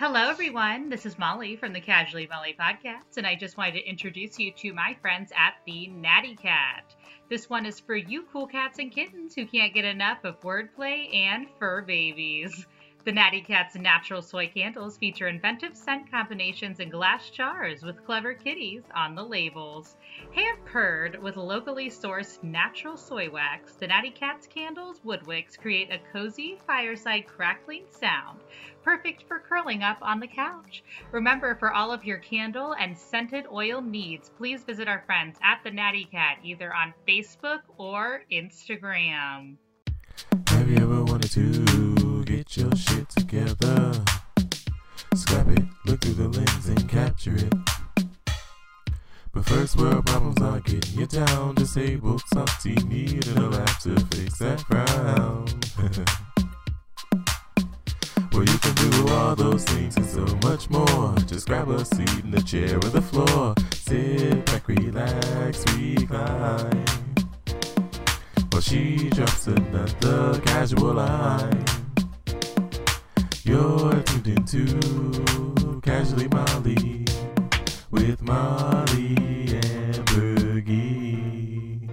Hello, everyone. This is Molly from the Casually Molly podcast, and I just wanted to introduce you to my friends at the Natty Cat. This one is for you cool cats and kittens who can't get enough of wordplay and fur babies. The Natty Cat's natural soy candles feature inventive scent combinations in glass jars with clever kitties on the labels. Hand purred with locally sourced natural soy wax, the Natty Cat's candles wood wicks create a cozy fireside crackling sound, perfect for curling up on the couch. Remember, for all of your candle and scented oil needs, please visit our friends at the Natty Cat either on Facebook or Instagram. Have you ever wanted to get your shit together? Scrap it, look through the lens and capture it. But first world problems are getting you down. Disabled, salty, need a lap to fix that frown. well, you can do all those things and so much more. Just grab a seat in the chair or the floor. Sit back, relax, recline. While she drops another casual line. You're tuned into Casually Molly with Molly and Bergie.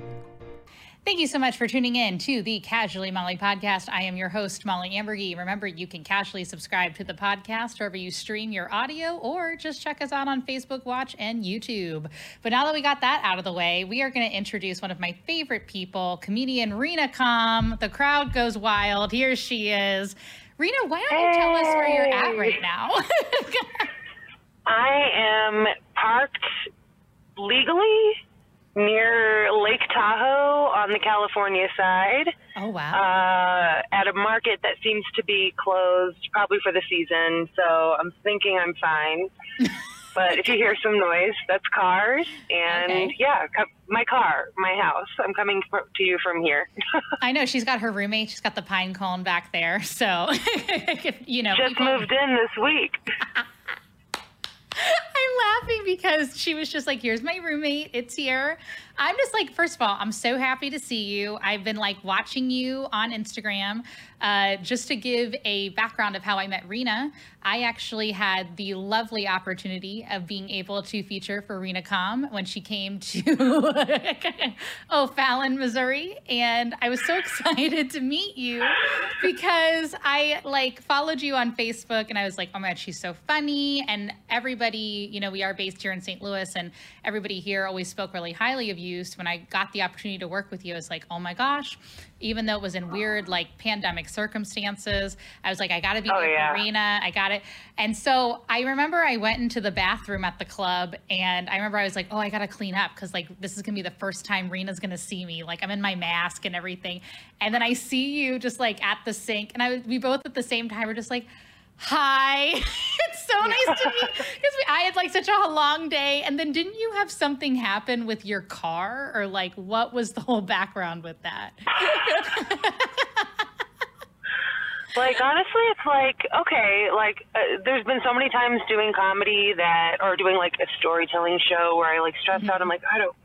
Thank you so much for tuning in to the Casually Molly podcast. I am your host, Molly Ambergy. Remember, you can casually subscribe to the podcast wherever you stream your audio or just check us out on Facebook Watch and YouTube. But now that we got that out of the way, we are going to introduce one of my favorite people, comedian Reena Calm. The crowd goes wild. Here she is. Reena, why don't you tell us where you're at right now? I am parked legally near Lake Tahoe on the California side oh, wow. uh, at a market that seems to be closed probably for the season. So I'm thinking I'm fine. but if you hear some noise, that's cars. And Okay. yeah, my car, my house. I'm coming to you from here. I know she's got her roommate. She's got the pine cone back there. So, you know, Just people- moved in this week. I'm laughing because she was just like, here's my roommate. It's here. I'm just like, first of all, I'm so happy to see you. I've been like watching you on Instagram. Uh, just to give a background of how I met Reena, I actually had the lovely opportunity of being able to feature for Reena Calm when she came to O'Fallon, Missouri. And I was so excited to meet you because I like followed you on Facebook and I was like, oh my God, she's so funny. And everybody, you know, we are based here in St. Louis and everybody here always spoke really highly of you. So when I got the opportunity to work with you, I was like, oh my gosh, even though it was in weird like pandemic circumstances, I was like, I got to be Oh, with yeah. Arena. I got it. And so I remember I went into the bathroom at the club and I remember I was like, oh, I got to clean up because like this is to be the first time Reena's to see me. Like I'm in my mask and everything. And then I see you just like at the sink and I we both at the same time were just like, hi. it's so nice to meet because I had like such a long day. And then didn't you have something happen with your car or like what was the whole background with that? Like honestly, it's like okay, like uh, there's been so many times doing comedy that, or doing like a storytelling show where I like stress out. I'm like, I don't,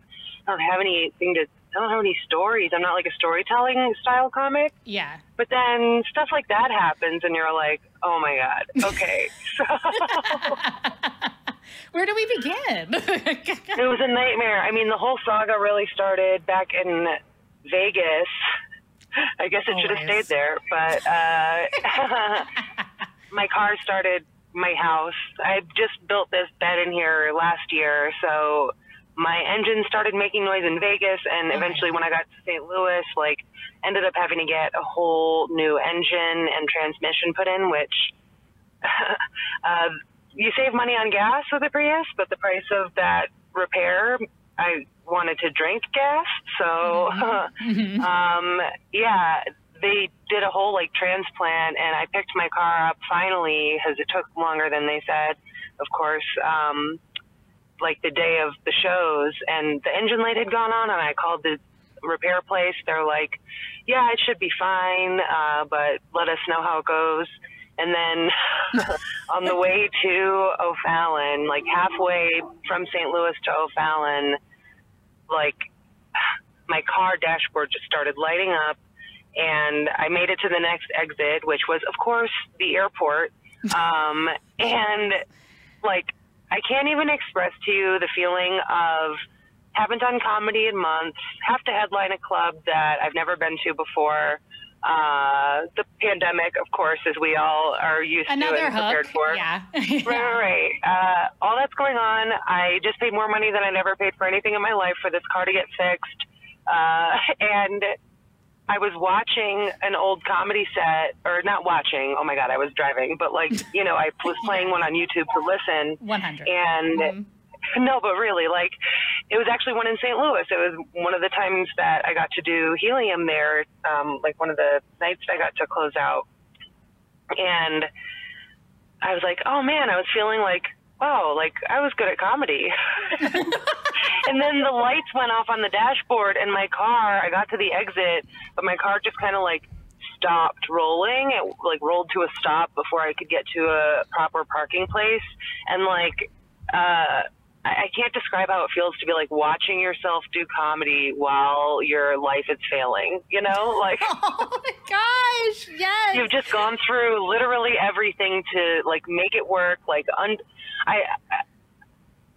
I don't have anything to, I don't have any stories. I'm not like a storytelling style comic. yeah. But then stuff like that happens, and you're like, oh my god, okay. so Where do we begin? it was a nightmare. I mean, the whole saga really started back in Vegas. I guess it should have stayed there, but uh, my car started my house. I just built this bed in here last year, so my engine started making noise in Vegas, and eventually, when I got to St. Louis, like, ended up having to get a whole new engine and transmission put in, which uh, you save money on gas with a Prius, but the price of that repair, I wanted to drink gas, so um, yeah, they did a whole like transplant, and I picked my car up finally because it took longer than they said, of course. Um, like the day of the shows, and the engine light had gone on, and I called the repair place. They're like, "Yeah, it should be fine, uh, but let us know how it goes." And then on the way to O'Fallon, like halfway from St. Louis to O'Fallon, like my car dashboard just started lighting up and I made it to the next exit, which was, of course, the airport. Um, and like, I can't even express to you the feeling of haven't done comedy in months, have to headline a club that I've never been to before. Uh, the pandemic, of course, as we all are used Another to and prepared hook. for. Yeah. Right, right, right. Uh, all that's going on. I just paid more money than I never paid for anything in my life for this car to get fixed. Uh, and I was watching an old comedy set, or not watching. Oh my god, I was driving, but like you know, I was playing one on YouTube to listen. 100. And Mhm. no, but really, like it was actually one in St. Louis. It was one of the times that I got to do helium there. Um, like one of the nights I got to close out, and I was like, oh man, I was feeling like, wow, like I was good at comedy. and then the lights went off on the dashboard, and my car. I got to the exit, but my car just kind of like stopped rolling. It like rolled to a stop before I could get to a proper parking place, and like. uh I I can't describe how it feels to be like watching yourself do comedy while your life is failing. You know, like Oh my gosh. Yes. you've just gone through literally everything to like make it work. Like, un- I,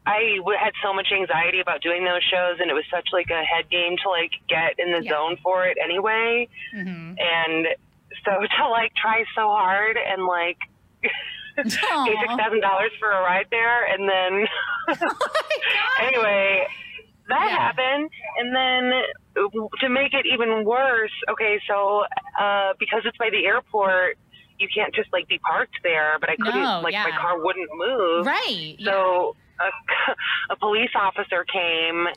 I had so much anxiety about doing those shows, and it was such like a head game to like get in the Yeah. zone for it anyway. Mhm. And so to like try so hard and like pay six thousand dollars for a ride there, and then Oh anyway, that Yeah. happened, and then to make it even worse, okay, so uh, because it's by the airport, you can't just like be parked there. But I couldn't, No, like my car wouldn't move. Right. yeah. So a, a police officer came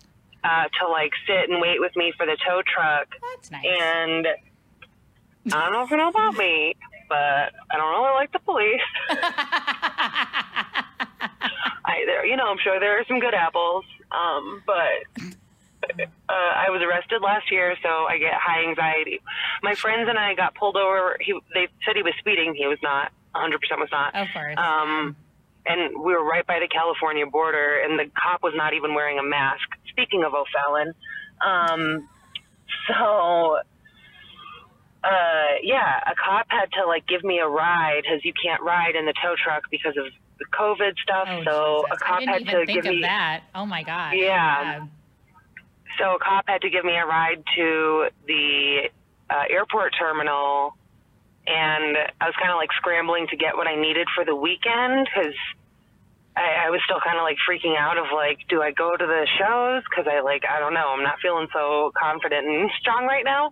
uh, to like sit and wait with me for the tow truck, That's nice. and I don't know if you know about me, but I don't really like the police. I, there, you know, I'm sure there are some good apples, um, but uh, I was arrested last year, so I get high anxiety. My friends and I got pulled over. He, they said he was speeding. He was not. 100% was not. of course. Um, and we were right by the California border, and the cop was not even wearing a mask. Speaking of O'Fallon, um, so uh, yeah, a cop had to like give me a ride because you can't ride in the tow truck because of the COVID stuff. oh, so Jesus. a cop had even to think give of me that. Oh my God. Yeah. So a cop had to give me a ride to the uh, airport terminal, and I was kind of like scrambling to get what I needed for the weekend because I, I was still kind of like freaking out of like, do I go to the shows? Because I like, I don't know, I'm not feeling so confident and strong right now,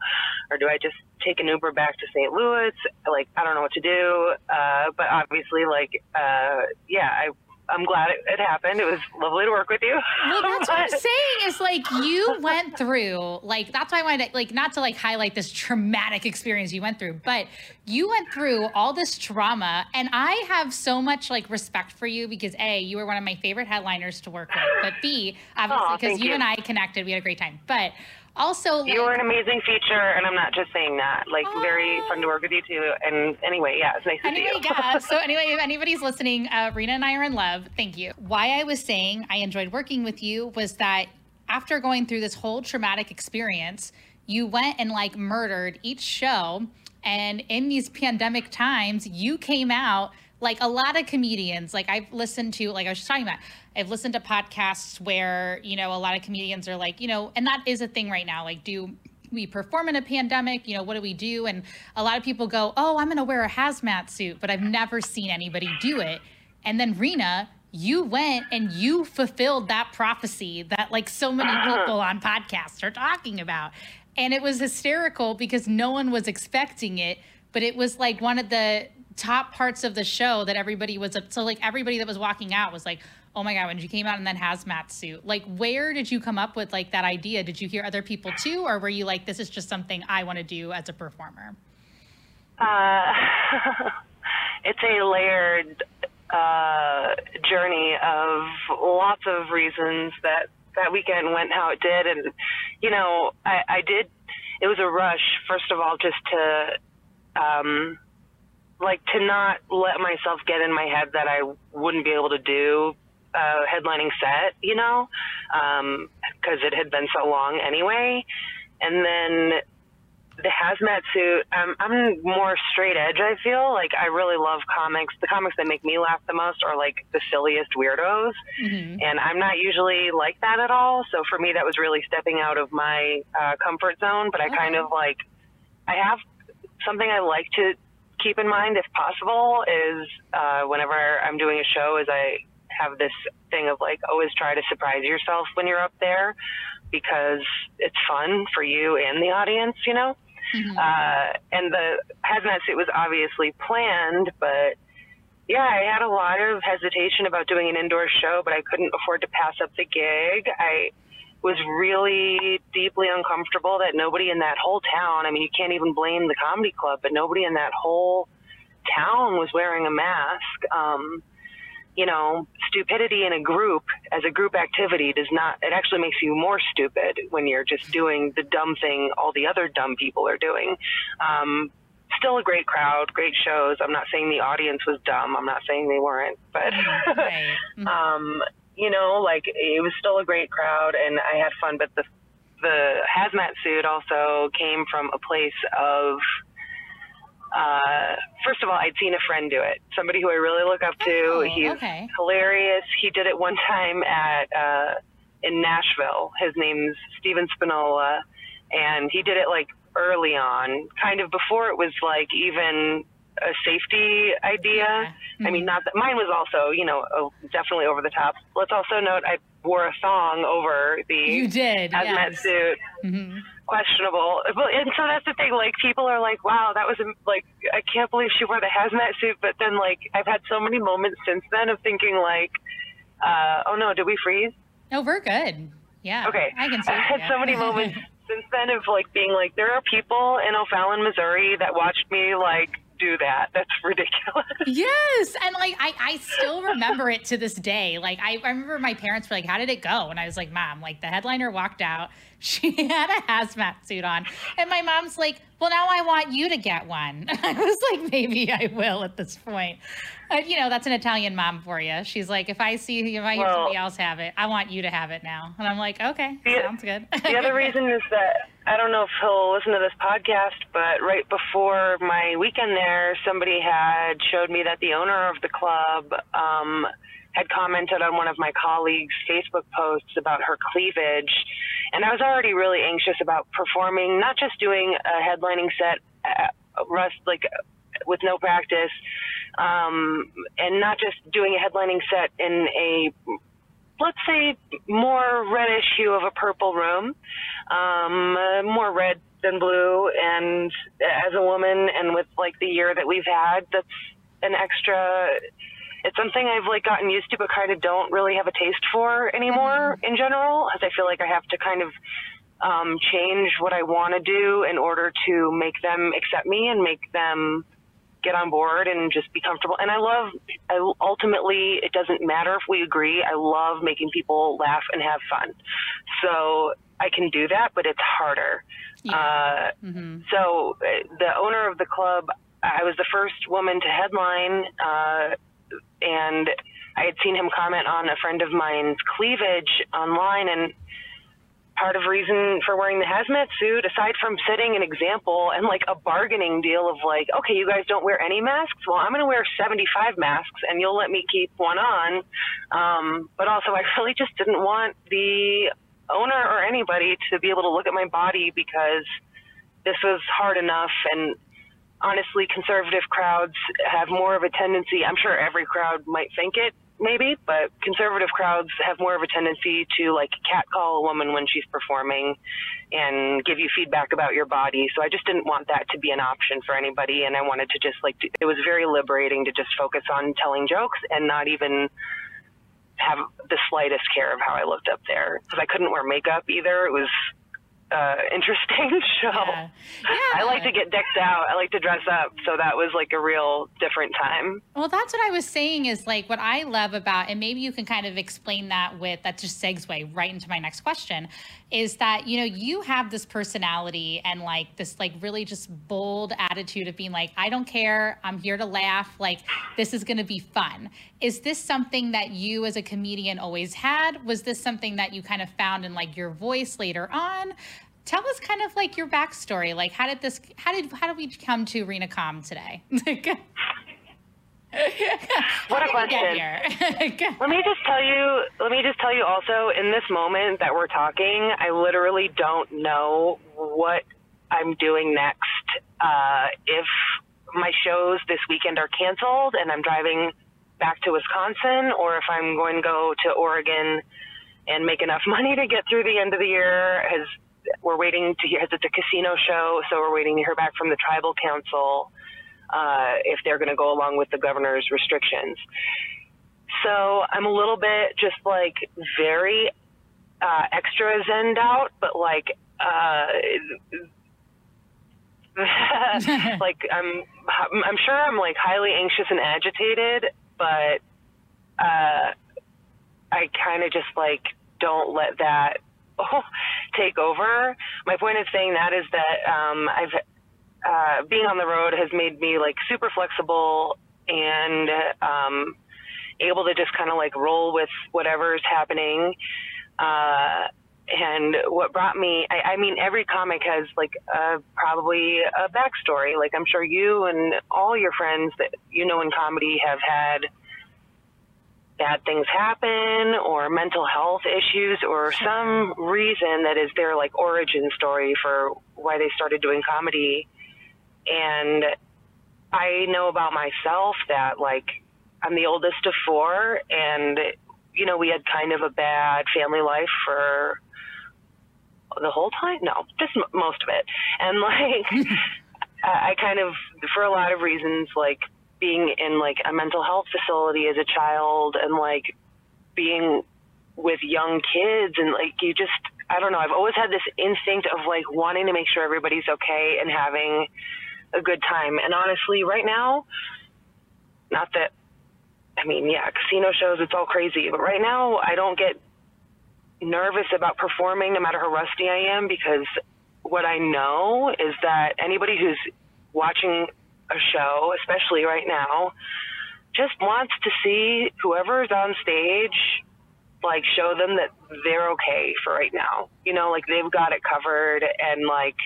or do I just take an Uber back to St. Louis? Like, I don't know what to do. Uh, but obviously, like, uh, yeah, I. I'm glad it, it happened. It was lovely to work with you. Well, that's what I'm saying is like you went through, like, that's why I wanted to, like, not to like highlight this traumatic experience you went through, but you went through all this trauma. And I have so much like respect for you because A, you were one of my favorite headliners to work with, but B, obviously, because thank you you. and I connected, we had a great time. But also, like, You were an amazing feature, and I'm not just saying that. Like, very fun to work with you too. And anyway, yeah, it's nice to Anyway, see you. yeah. So anyway, if anybody's listening, uh, Reena and I are in love. Thank you. Why I was saying I enjoyed working with you was that after going through this whole traumatic experience, you went and like murdered each show. And in these pandemic times, you came out like a lot of comedians. Like I've listened to, like I was just talking about, I've listened to podcasts where, you know, a lot of comedians are like, you know, and that is a thing right now. Like, do we perform in a pandemic? You know, what do we do? And a lot of people go, oh, I'm going to wear a hazmat suit, but I've never seen anybody do it. And then Reena, you went and you fulfilled that prophecy that like so many people on podcasts are talking about. And it was hysterical because no one was expecting it, but it was like one of the top parts of the show that everybody was so like everybody that was walking out was like, "Oh my god, when you came out in that hazmat suit." Like where did you come up with like that idea? Did you hear other people too or were you like this is just something I want to do as a performer? Uh, it's a layered uh, journey of lots of reasons that that weekend went how it did, and you know, I, I did. It was a rush, first of all, just to, um, like, to not let myself get in my head that I wouldn't be able to do a headlining set, you know, because it had been so long anyway, and then the hazmat suit, um, I'm more straight edge. I feel like I really love comics. The comics that make me laugh the most are like the silliest weirdos, Mhm. and I'm not usually like that at all. So for me, that was really stepping out of my uh, comfort zone. But I kind of like, I have something I like to keep in mind, if possible, is uh, whenever I'm doing a show, is I have this thing of like always try to surprise yourself when you're up there because it's fun for you and the audience, you know. Mhm. Uh, and the hazmat suit was obviously planned, but yeah, I had a lot of hesitation about doing an indoor show, but I couldn't afford to pass up the gig. I was really deeply uncomfortable that nobody in that whole town, I mean, you can't even blame the comedy club, but nobody in that whole town was wearing a mask. Um, you know, stupidity in a group as a group activity does not, it actually makes you more stupid when you're just doing the dumb thing all the other dumb people are doing. Um, still a great crowd, great shows. I'm not saying the audience was dumb. I'm not saying they weren't, but, right. Mhm. um, you know, like it was still a great crowd and I had fun, but the, the hazmat suit also came from a place of, uh, first of all, I'd seen a friend do it. Somebody who I really look up to. Oh, He's okay. hilarious. He did it one time at uh, in Nashville. His name's Steven Spinola, and he did it like early on, kind of before it was like even a safety idea. I mean, not that mine was also, you know, oh, definitely over the top. Let's also note I wore a thong over the You did. hazmat yes. suit Mhm. questionable. And so that's the thing. Like people are like, "Wow, that was like I can't believe she wore the hazmat suit." But then like I've had so many moments since then of thinking like, uh, "Oh no, did we freeze?" No, we're good. Yeah. Okay, I can see. I had yeah. so many moments since then of like being like, there are people in O'Fallon, Missouri that watched me like do that. That's ridiculous. Yes, and like I, I still remember it to this day. Like I, I remember my parents were like, "How did it go?" And I was like, "Mom, like the headliner walked out. She had a hazmat suit on, and my mom's like, "Well, now I want you to get one." I was like, "Maybe I will at this point." You know, that's an Italian mom for you. She's like, "If I see if I hear Well- somebody else have it, I want you to have it now." And I'm like, "Okay, The- sounds good." the other reason is that I don't know if he'll listen to this podcast, but right before my weekend there, somebody had showed me that the owner of the club um, had commented on one of my colleagues' Facebook posts about her cleavage, and I was already really anxious about performing, not just doing a headlining set, uh, rust like with no practice, um, and not just doing a headlining set in a let's say more reddish hue of a purple room, um, uh, more red than blue. And as a woman, and with like the year that we've had, that's an extra. It's something I've like gotten used to, but kind of don't really have a taste for anymore in general, as I feel like I have to kind of um, change what I want to do in order to make them accept me and make them get on board and just be comfortable. And I love, I ultimately, it doesn't matter if we agree. I love making people laugh and have fun. So I can do that, but it's harder. Yeah. Uh, Mhm. so uh, the owner of the club, I was the first woman to headline, uh, and I had seen him comment on a friend of mine's cleavage online, and part of reason for wearing the hazmat suit, aside from setting an example and like a bargaining deal of like, okay, you guys don't wear any masks, well, I'm going to wear 75 masks, and you'll let me keep one on. Um, but also, I really just didn't want the owner or anybody to be able to look at my body because this was hard enough and honestly conservative crowds have more of a tendency i'm sure every crowd might think it maybe but conservative crowds have more of a tendency to like catcall a woman when she's performing and give you feedback about your body so i just didn't want that to be an option for anybody and i wanted to just like it was very liberating to just focus on telling jokes and not even have the slightest care of how I looked up there because I couldn't wear makeup either. It was uh, interesting show. Yeah. I like to get decked out. I like to dress up, so that was like a real different time. Well, that's what I was saying is like what I love about, and maybe you can kind of explain that with that just segue right into my next question is that, you know, you have this personality and like this like really just bold attitude of being like, I don't care. I'm here to laugh. Like, this is going to be fun. Is this something that you as a comedian always had? Was this something that you kind of found in like your voice later on? Tell us kind of like your backstory. Like, how did this? How did how did we come to Reena Calm today? what a question. let me just tell you. Let me just tell you also. In this moment that we're talking, I literally don't know what I'm doing next. Uh, if my shows this weekend are canceled and I'm driving back to Wisconsin, or if I'm going to go to Oregon and make enough money to get through the end of the year. Has we're waiting to hear. It's a casino show, so we're waiting to hear back from the tribal council uh, if they're going to go along with the governor's restrictions. So I'm a little bit just like very uh, extra zened out, but like uh, like I'm I'm sure I'm like highly anxious and agitated, but uh, I kind of just like don't let that take over. My point of saying that is that um, I've uh, being on the road has made me like super flexible and um, able to just kind of like roll with whatever's happening. Uh, and what brought me, I, I mean, every comic has like probably a backstory. Like I'm sure you and all your friends that you know in comedy have had bad things happen or mental health issues or some reason that is their like origin story for why they started doing comedy. And I know about myself that like I'm the oldest of four and you know, we had kind of a bad family life for the whole time. No, just m- most of it. And like, I kind of, for a lot of reasons, like being in like a mental health facility as a child and like being with young kids and like you just I don't know, I've always had this instinct of like wanting to make sure everybody's okay and having a good time. And honestly, right now, not that I mean, yeah, casino shows it's all crazy, but right now I don't get nervous about performing no matter how rusty I am because what I know is that anybody who's watching a show, especially right now, just wants to see whoever's on stage like show them that they're okay for right now. You know, like they've got it covered and like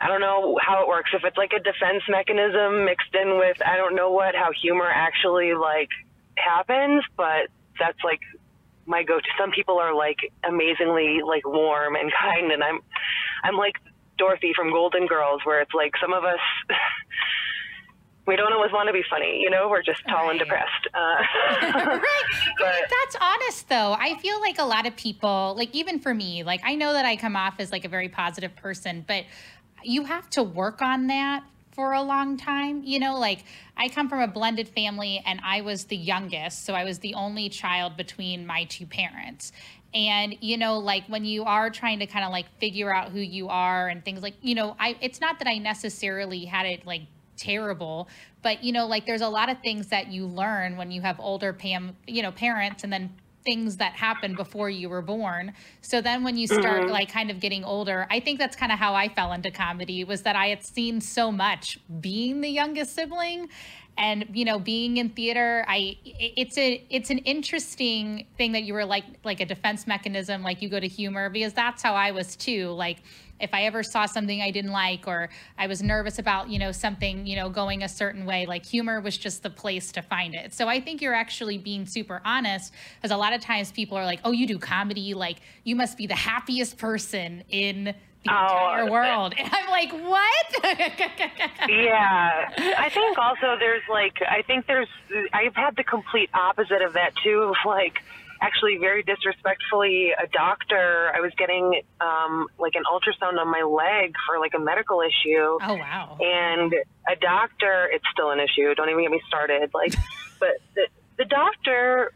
I don't know how it works if it's like a defense mechanism mixed in with I don't know what how humor actually like happens, but that's like my go to. Some people are like amazingly like warm and kind and I'm I'm like Dorothy from Golden Girls, where it's like some of us. we don't always want to be funny, you know. We're just tall right. and depressed. Uh, right. but, that's honest, though. I feel like a lot of people, like even for me, like I know that I come off as like a very positive person, but you have to work on that for a long time. You know, like I come from a blended family and I was the youngest. So I was the only child between my two parents. And, you know, like when you are trying to kind of like figure out who you are and things like, you know, I, it's not that I necessarily had it like terrible, but, you know, like there's a lot of things that you learn when you have older Pam, you know, parents and then things that happened before you were born. So then when you start mm-hmm. like kind of getting older, I think that's kind of how I fell into comedy was that I had seen so much being the youngest sibling and you know being in theater i it's a it's an interesting thing that you were like like a defense mechanism like you go to humor because that's how i was too. Like if i ever saw something i didn't like or i was nervous about you know something you know going a certain way like humor was just the place to find it. So i think you're actually being super honest because a lot of times people are like oh you do comedy like you must be the happiest person in the oh, entire world. And I'm like, what? yeah. I think also there's like, I think there's, I've had the complete opposite of that too, of like, actually very disrespectfully a doctor i was getting um like an ultrasound on my leg for like a medical issue oh wow and a doctor it's still an issue don't even get me started like but the, the doctor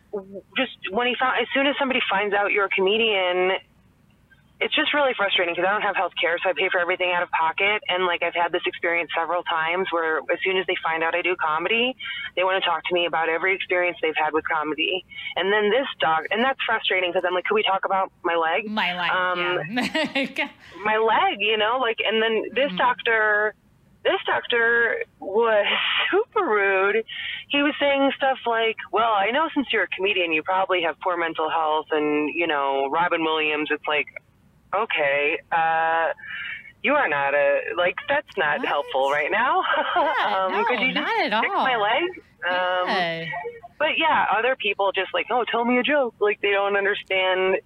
just when he found as soon as somebody finds out you're a comedian it's just really frustrating because I don't have health care, so I pay for everything out of pocket. And like I've had this experience several times where as soon as they find out I do comedy, they want to talk to me about every experience they've had with comedy. And then this dog, and that's frustrating because I'm like, could we talk about my leg? My leg. Um, yeah. my leg, you know, like, and then this mm. doctor, this doctor was super rude. He was saying stuff like, "Well, I know since you're a comedian, you probably have poor mental health, and you know, Robin Williams. It's like, okay, uh, you are not a like that's not What? helpful right now. Yeah, um, could no, you just not at fix my all. leg? Um, Yeah. but yeah, other people just like, oh, tell me a joke. Like they don't understand.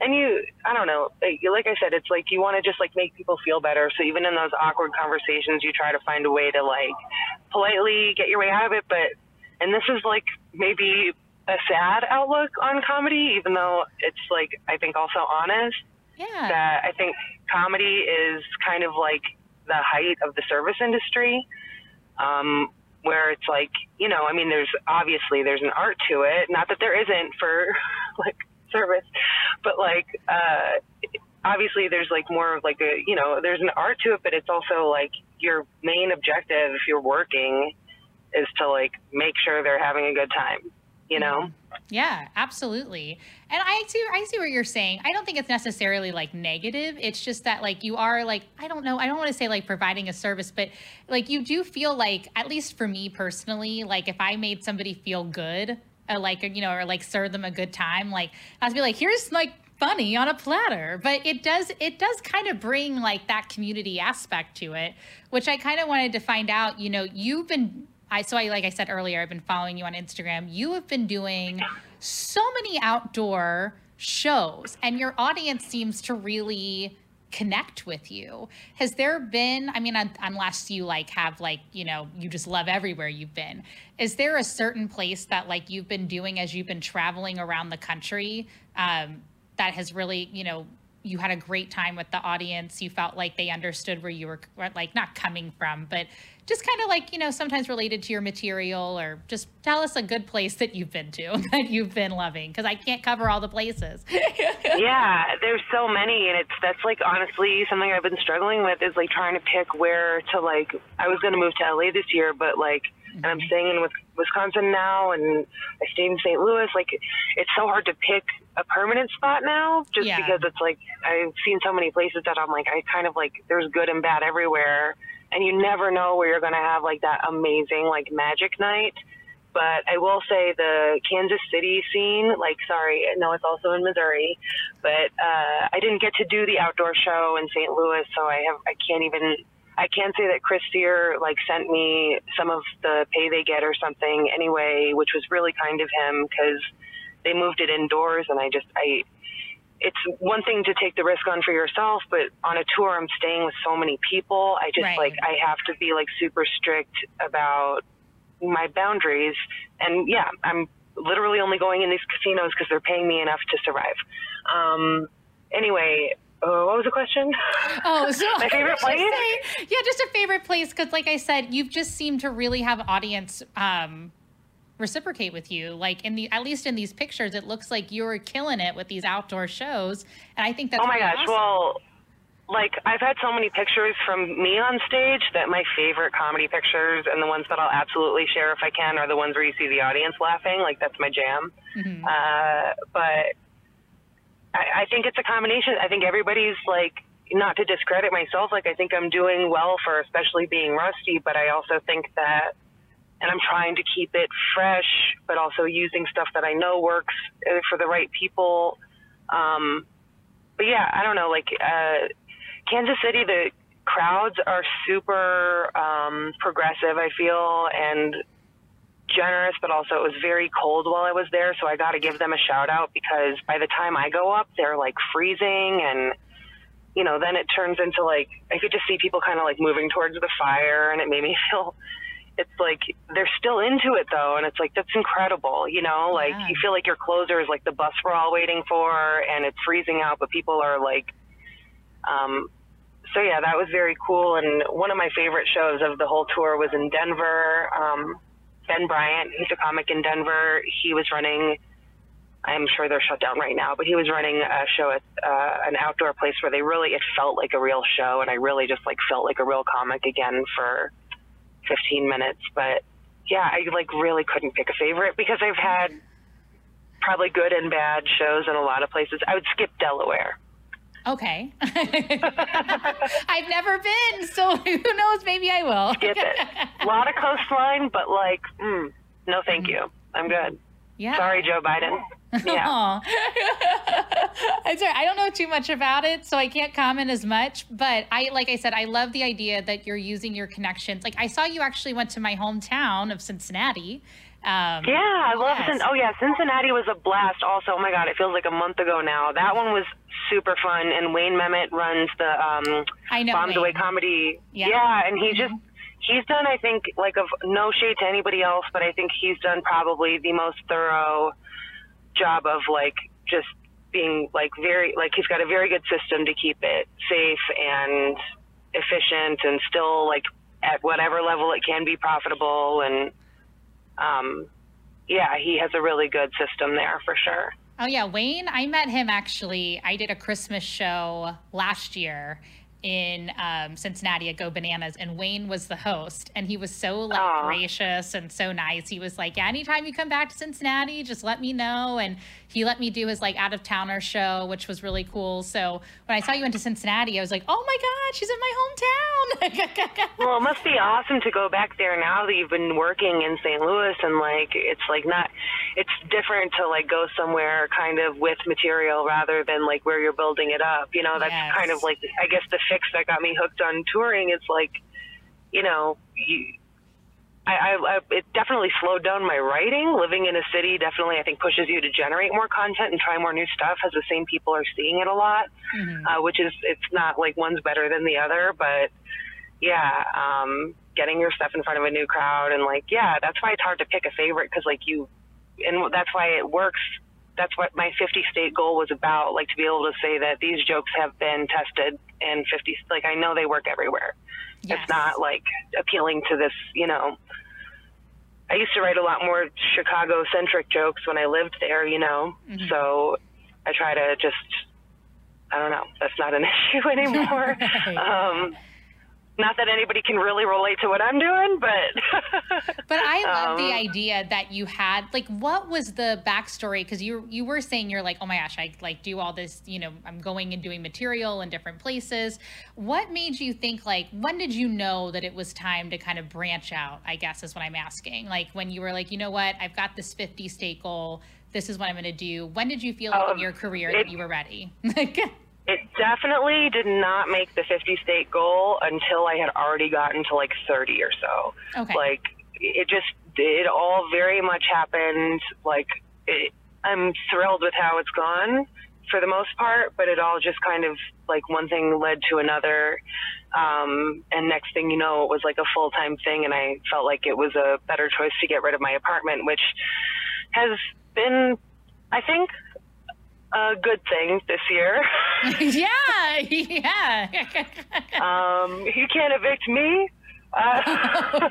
And you, I don't know. Like, like I said, it's like you want to just like make people feel better. So even in those awkward conversations, you try to find a way to like politely get your way out of it. But and this is like maybe a sad outlook on comedy, even though it's like I think also honest yeah. that I think comedy is kind of like the height of the service industry, um, where it's like, you know, I mean, there's obviously there's an art to it. Not that there isn't for like service, but like, uh, obviously there's like more of like a, you know, there's an art to it, but it's also like your main objective if you're working is to like make sure they're having a good time, you know? Yeah, absolutely. And I see I see what you're saying. I don't think it's necessarily like negative. It's just that like you are like I don't know, I don't want to say like providing a service, but like you do feel like at least for me personally, like if I made somebody feel good, or like you know, or like serve them a good time, like I'd be like, here's like funny on a platter but it does it does kind of bring like that community aspect to it which i kind of wanted to find out you know you've been I so I like I said earlier, I've been following you on Instagram. You have been doing so many outdoor shows, and your audience seems to really connect with you. Has there been? I mean, unless you like have like you know you just love everywhere you've been. Is there a certain place that like you've been doing as you've been traveling around the country um, that has really you know you had a great time with the audience you felt like they understood where you were like not coming from but just kind of like you know sometimes related to your material or just tell us a good place that you've been to that you've been loving because i can't cover all the places yeah, there's so many, and it's that's like honestly something I've been struggling with is like trying to pick where to like. I was going to move to LA this year, but like, and I'm staying in Wis- Wisconsin now, and I stayed in St. Louis. Like, it's so hard to pick a permanent spot now, just Yeah. because it's like I've seen so many places that I'm like I kind of like there's good and bad everywhere, and you never know where you're going to have like that amazing like magic night but I will say the Kansas City scene, like, sorry, no, it's also in Missouri, but uh, I didn't get to do the outdoor show in St. Louis, so I have, I can't even, I can say that Chris Steer, like, sent me some of the pay they get or something anyway, which was really kind of him because they moved it indoors, and I just, I, it's one thing to take the risk on for yourself, but on a tour, I'm staying with so many people. I just Right. like I have to be like super strict about my boundaries. And yeah, I'm literally only going in these casinos because they're paying me enough to survive. Um, anyway, uh, what was the question? oh so My favorite place? say- yeah just a favorite place because like i said you've just seemed to really have audience um reciprocate with you like in the at least in these pictures it looks like you're killing it with these outdoor shows and i think that's oh my really gosh! awesome. Well, like I've had so many pictures from me on stage that my favorite comedy pictures and the ones that I'll absolutely share if I can are the ones where you see the audience laughing. Like that's my jam. Mhm. Uh, but I, I think it's a combination. I think everybody's like, not to discredit myself, like I think I'm doing well for especially being rusty, but I also think that, and I'm trying to keep it fresh, but also using stuff that I know works uh, for the right people. Um, but yeah, I don't know, like uh, Kansas City, the crowds are super um, progressive, I feel, and generous, but also it was very cold while I was there, so I got to give them a shout out because by the time I go up, they're like freezing, and you know, then it turns into like I could just see people kind of like moving towards the fire, and it made me feel. It's like they're still into it though, and it's like that's incredible, you know. Like Yeah. you feel like your closer is like the bus we're all waiting for, and it's freezing out, but people are like, um, so yeah, that was very cool. And one of my favorite shows of the whole tour was in Denver. Um, ben Bryant, he's a comic in Denver. He was running. I'm sure they're shut down right now, but he was running a show at uh, an outdoor place where they really it felt like a real show, and I really just like felt like a real comic again for 15 minutes. But yeah, I like really couldn't pick a favorite because I've had probably good and bad shows in a lot of places. I would skip Delaware. Okay. I've never been, so who knows? Maybe I will. Skip it. A lot of coastline, but like, mm, no, thank you. I'm good. Yeah. Sorry, Joe Biden. Yeah. I'm sorry, I don't know too much about it, so I can't comment as much. But I, like I said, I love the idea that you're using your connections. Like I saw you actually went to my hometown of Cincinnati. Um, yeah, I love. Yes. oh yeah, Cincinnati was a blast. Also, oh my god, it feels like a month ago now. That one was super fun. And Wayne Memmott runs the um, I know Bombs Wayne. Away comedy. Yeah, yeah and he just he's done. I think like of no shade to anybody else, but I think he's done probably the most thorough job of like just being like very like he's got a very good system to keep it safe and efficient and still like at whatever level it can be profitable and um yeah he has a really good system there for sure. Oh yeah wayne i met him actually. I did a christmas show last year in um, Cincinnati at Go Bananas, and Wayne was the host, and he was so like Aww. gracious and so nice. He was like, "Yeah, anytime you come back to Cincinnati, just let me know." And he let me do his like out of towner show, which was really cool. So when I saw you went to Cincinnati, I was like, "Oh my God, she's in my hometown!" well, it must be awesome to go back there now that you've been working in St. Louis, and like it's like not, it's different to like go somewhere kind of with material rather than like where you're building it up. You know, that's yes. kind of like I guess the fix that got me hooked on touring is like, you know, you, I, I, I, it definitely slowed down my writing. Living in a city definitely, I think, pushes you to generate more content and try more new stuff, as the same people are seeing it a lot. Mm-hmm. Uh, which is, it's not like one's better than the other, but yeah, um, getting your stuff in front of a new crowd and like, yeah, that's why it's hard to pick a favorite because like you, and that's why it works that's what my 50 state goal was about like to be able to say that these jokes have been tested in 50 like i know they work everywhere. Yes. it's not like appealing to this you know. I used to write a lot more chicago centric jokes when i lived there you know. Mm-hmm. so i try to just i don't know that's not an issue anymore. Um not that anybody can really relate to what I'm doing, but but I love um, the idea that you had like what was the backstory because you you were saying you're like oh my gosh I like do all this you know I'm going and doing material in different places. What made you think like when did you know that it was time to kind of branch out? I guess is what I'm asking. Like when you were like you know what I've got this 50 state goal. This is what I'm going to do. When did you feel like in um, your career it, that you were ready? It definitely did not make the 50 state goal until I had already gotten to like 30 or so. Okay. Like it just it all very much happened like it, I'm thrilled with how it's gone for the most part, but it all just kind of like one thing led to another. Um, and next thing you know, it was like a full time thing, and I felt like it was a better choice to get rid of my apartment, which has been, I think, a good thing this year. yeah, yeah. um, he can't evict me. Uh,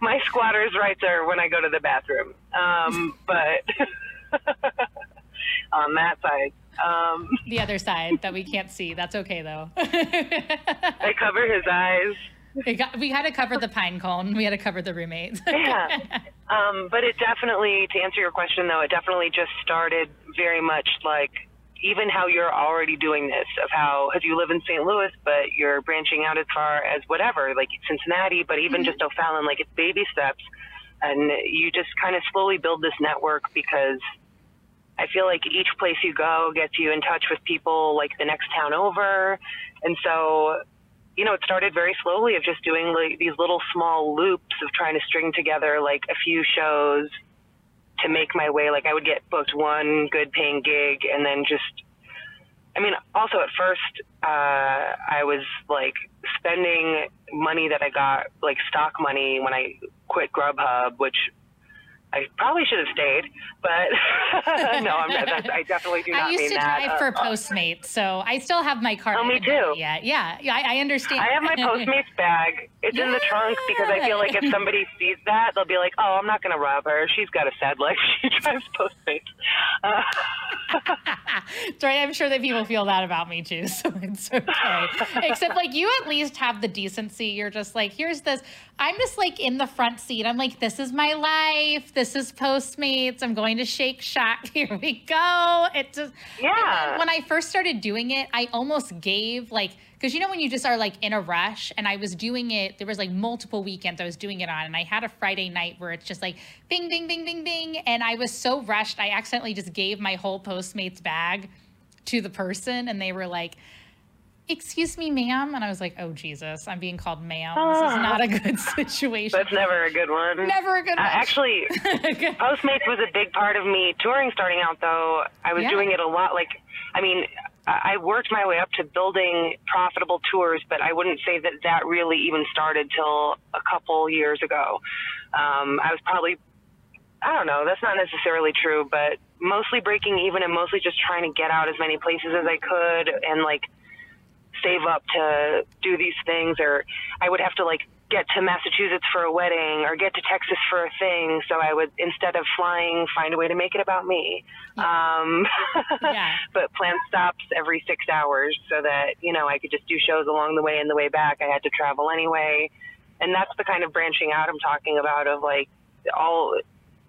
my squatter's rights are when I go to the bathroom. Um, but on that side. Um, the other side that we can't see. That's okay though. I cover his eyes. Got, we had to cover the pine cone. We had to cover the roommates. yeah. Um, but it definitely, to answer your question though, it definitely just started very much like even how you're already doing this of how because you live in St. Louis, but you're branching out as far as whatever, like Cincinnati, but even mm-hmm. just O'Fallon, like it's baby steps, and you just kind of slowly build this network because I feel like each place you go gets you in touch with people like the next town over, and so you know, it started very slowly of just doing like these little small loops of trying to string together like a few shows to make my way. Like I would get booked one good paying gig and then just, I mean, also at first, uh, I was like spending money that I got, like stock money when I quit Grubhub, which I probably should have stayed, but no, I'm not, that's, I definitely do not. I used to that. drive for uh, Postmates, so I still have my card. Oh, me too. Yeah, yeah, yeah. I, I, understand. I have my Postmates bag. It's yeah. in the trunk because I feel like if somebody sees that, they'll be like, "Oh, I'm not going to rob her. She's got a sad life. She drives Postmates." Uh, Sorry, I'm sure that people feel that about me too, so it's okay. Except like you at least have the decency. You're just like, here's this. I'm just like in the front seat. I'm like, this is my life. This is Postmates. I'm going to Shake Shack. Here we go. It just Yeah. When I first started doing it, I almost gave like because you know when you just are like in a rush and i was doing it there was like multiple weekends i was doing it on and i had a friday night where it's just like bing bing bing bing bing and i was so rushed i accidentally just gave my whole postmates bag to the person and they were like excuse me ma'am and i was like oh jesus i'm being called ma'am this is not a good situation That's never a good one. never a good Uh, one actually, Postmates was a big part of me touring starting out, though. I was Yeah. doing it a lot. Like, I mean, I I worked my way up to building profitable tours, but I wouldn't say that that really even started till a couple years ago. Um, I was probably, I don't know, that's not necessarily true, but mostly breaking even and mostly just trying to get out as many places as I could and like save up to do these things or I would have to like get to Massachusetts for a wedding or get to Texas for a thing. So I would instead of flying find a way to make it about me. Um Yeah. but plan stops every 6 hours so that you know I could just do shows along the way and the way back. I had to travel anyway. And that's the kind of branching out I'm talking about of like all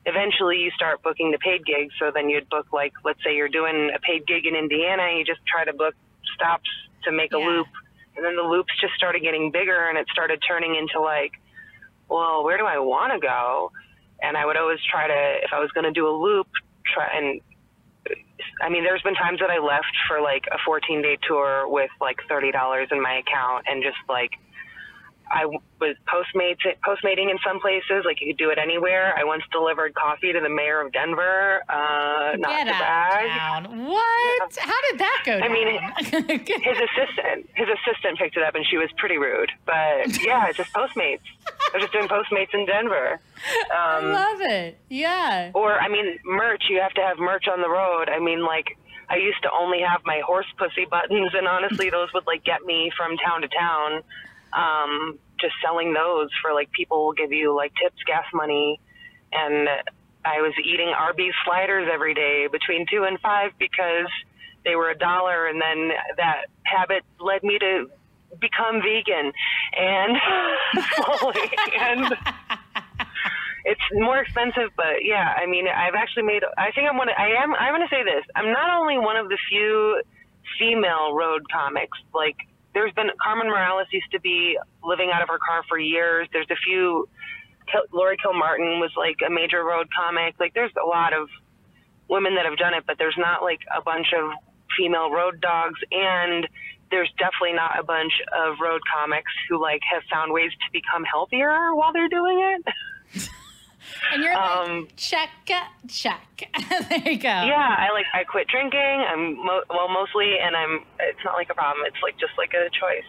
eventually you start booking the paid gigs. So then you'd book like let's say you're doing a paid gig in Indiana you just try to book stops to make a loop. And then the loops just started getting bigger and it started turning into like well where do I want to go? And I would always try to if I was going to do a loop try and I mean there's been times that I left for like a 14 day tour with like $30 in my account and just like I was postmates postmating in some places, like you could do it anywhere. I once delivered coffee to the mayor of Denver. Uh, not Get to of town. What? How did that go I mean. His assistant, his assistant picked it up, and she was pretty rude. But yeah, just Postmates. I was just doing Postmates in Denver. I Um, love it. Yeah. or I mean, merch. You have to have merch on the road. I mean, like I used to only have my horse pussy buttons, and honestly, those would like get me from town to town. Um, just selling those for like people will give you like tips, gas money, and I was eating Arby's sliders every day between two and five because they were a dollar, and then that habit led me to become vegan, and slowly and it's more expensive, but yeah, I mean, I've actually made. I think I'm one. I am. I'm going to say this. I'm not only one of the few female road comics. Like, there's been Carmen Morales used to be living out of her car for years. There's a few. Laurie Kilmartin was like a major road comic. Like, there's a lot of women that have done it, but there's not like a bunch of female road dogs and there's definitely not a bunch of road comics who like have found ways to become healthier while they're doing it. And you're Um, check, check. there you go. Yeah, I like I quit drinking. I'm mo- well mostly, and I'm. It's not like a problem. It's like just like a choice.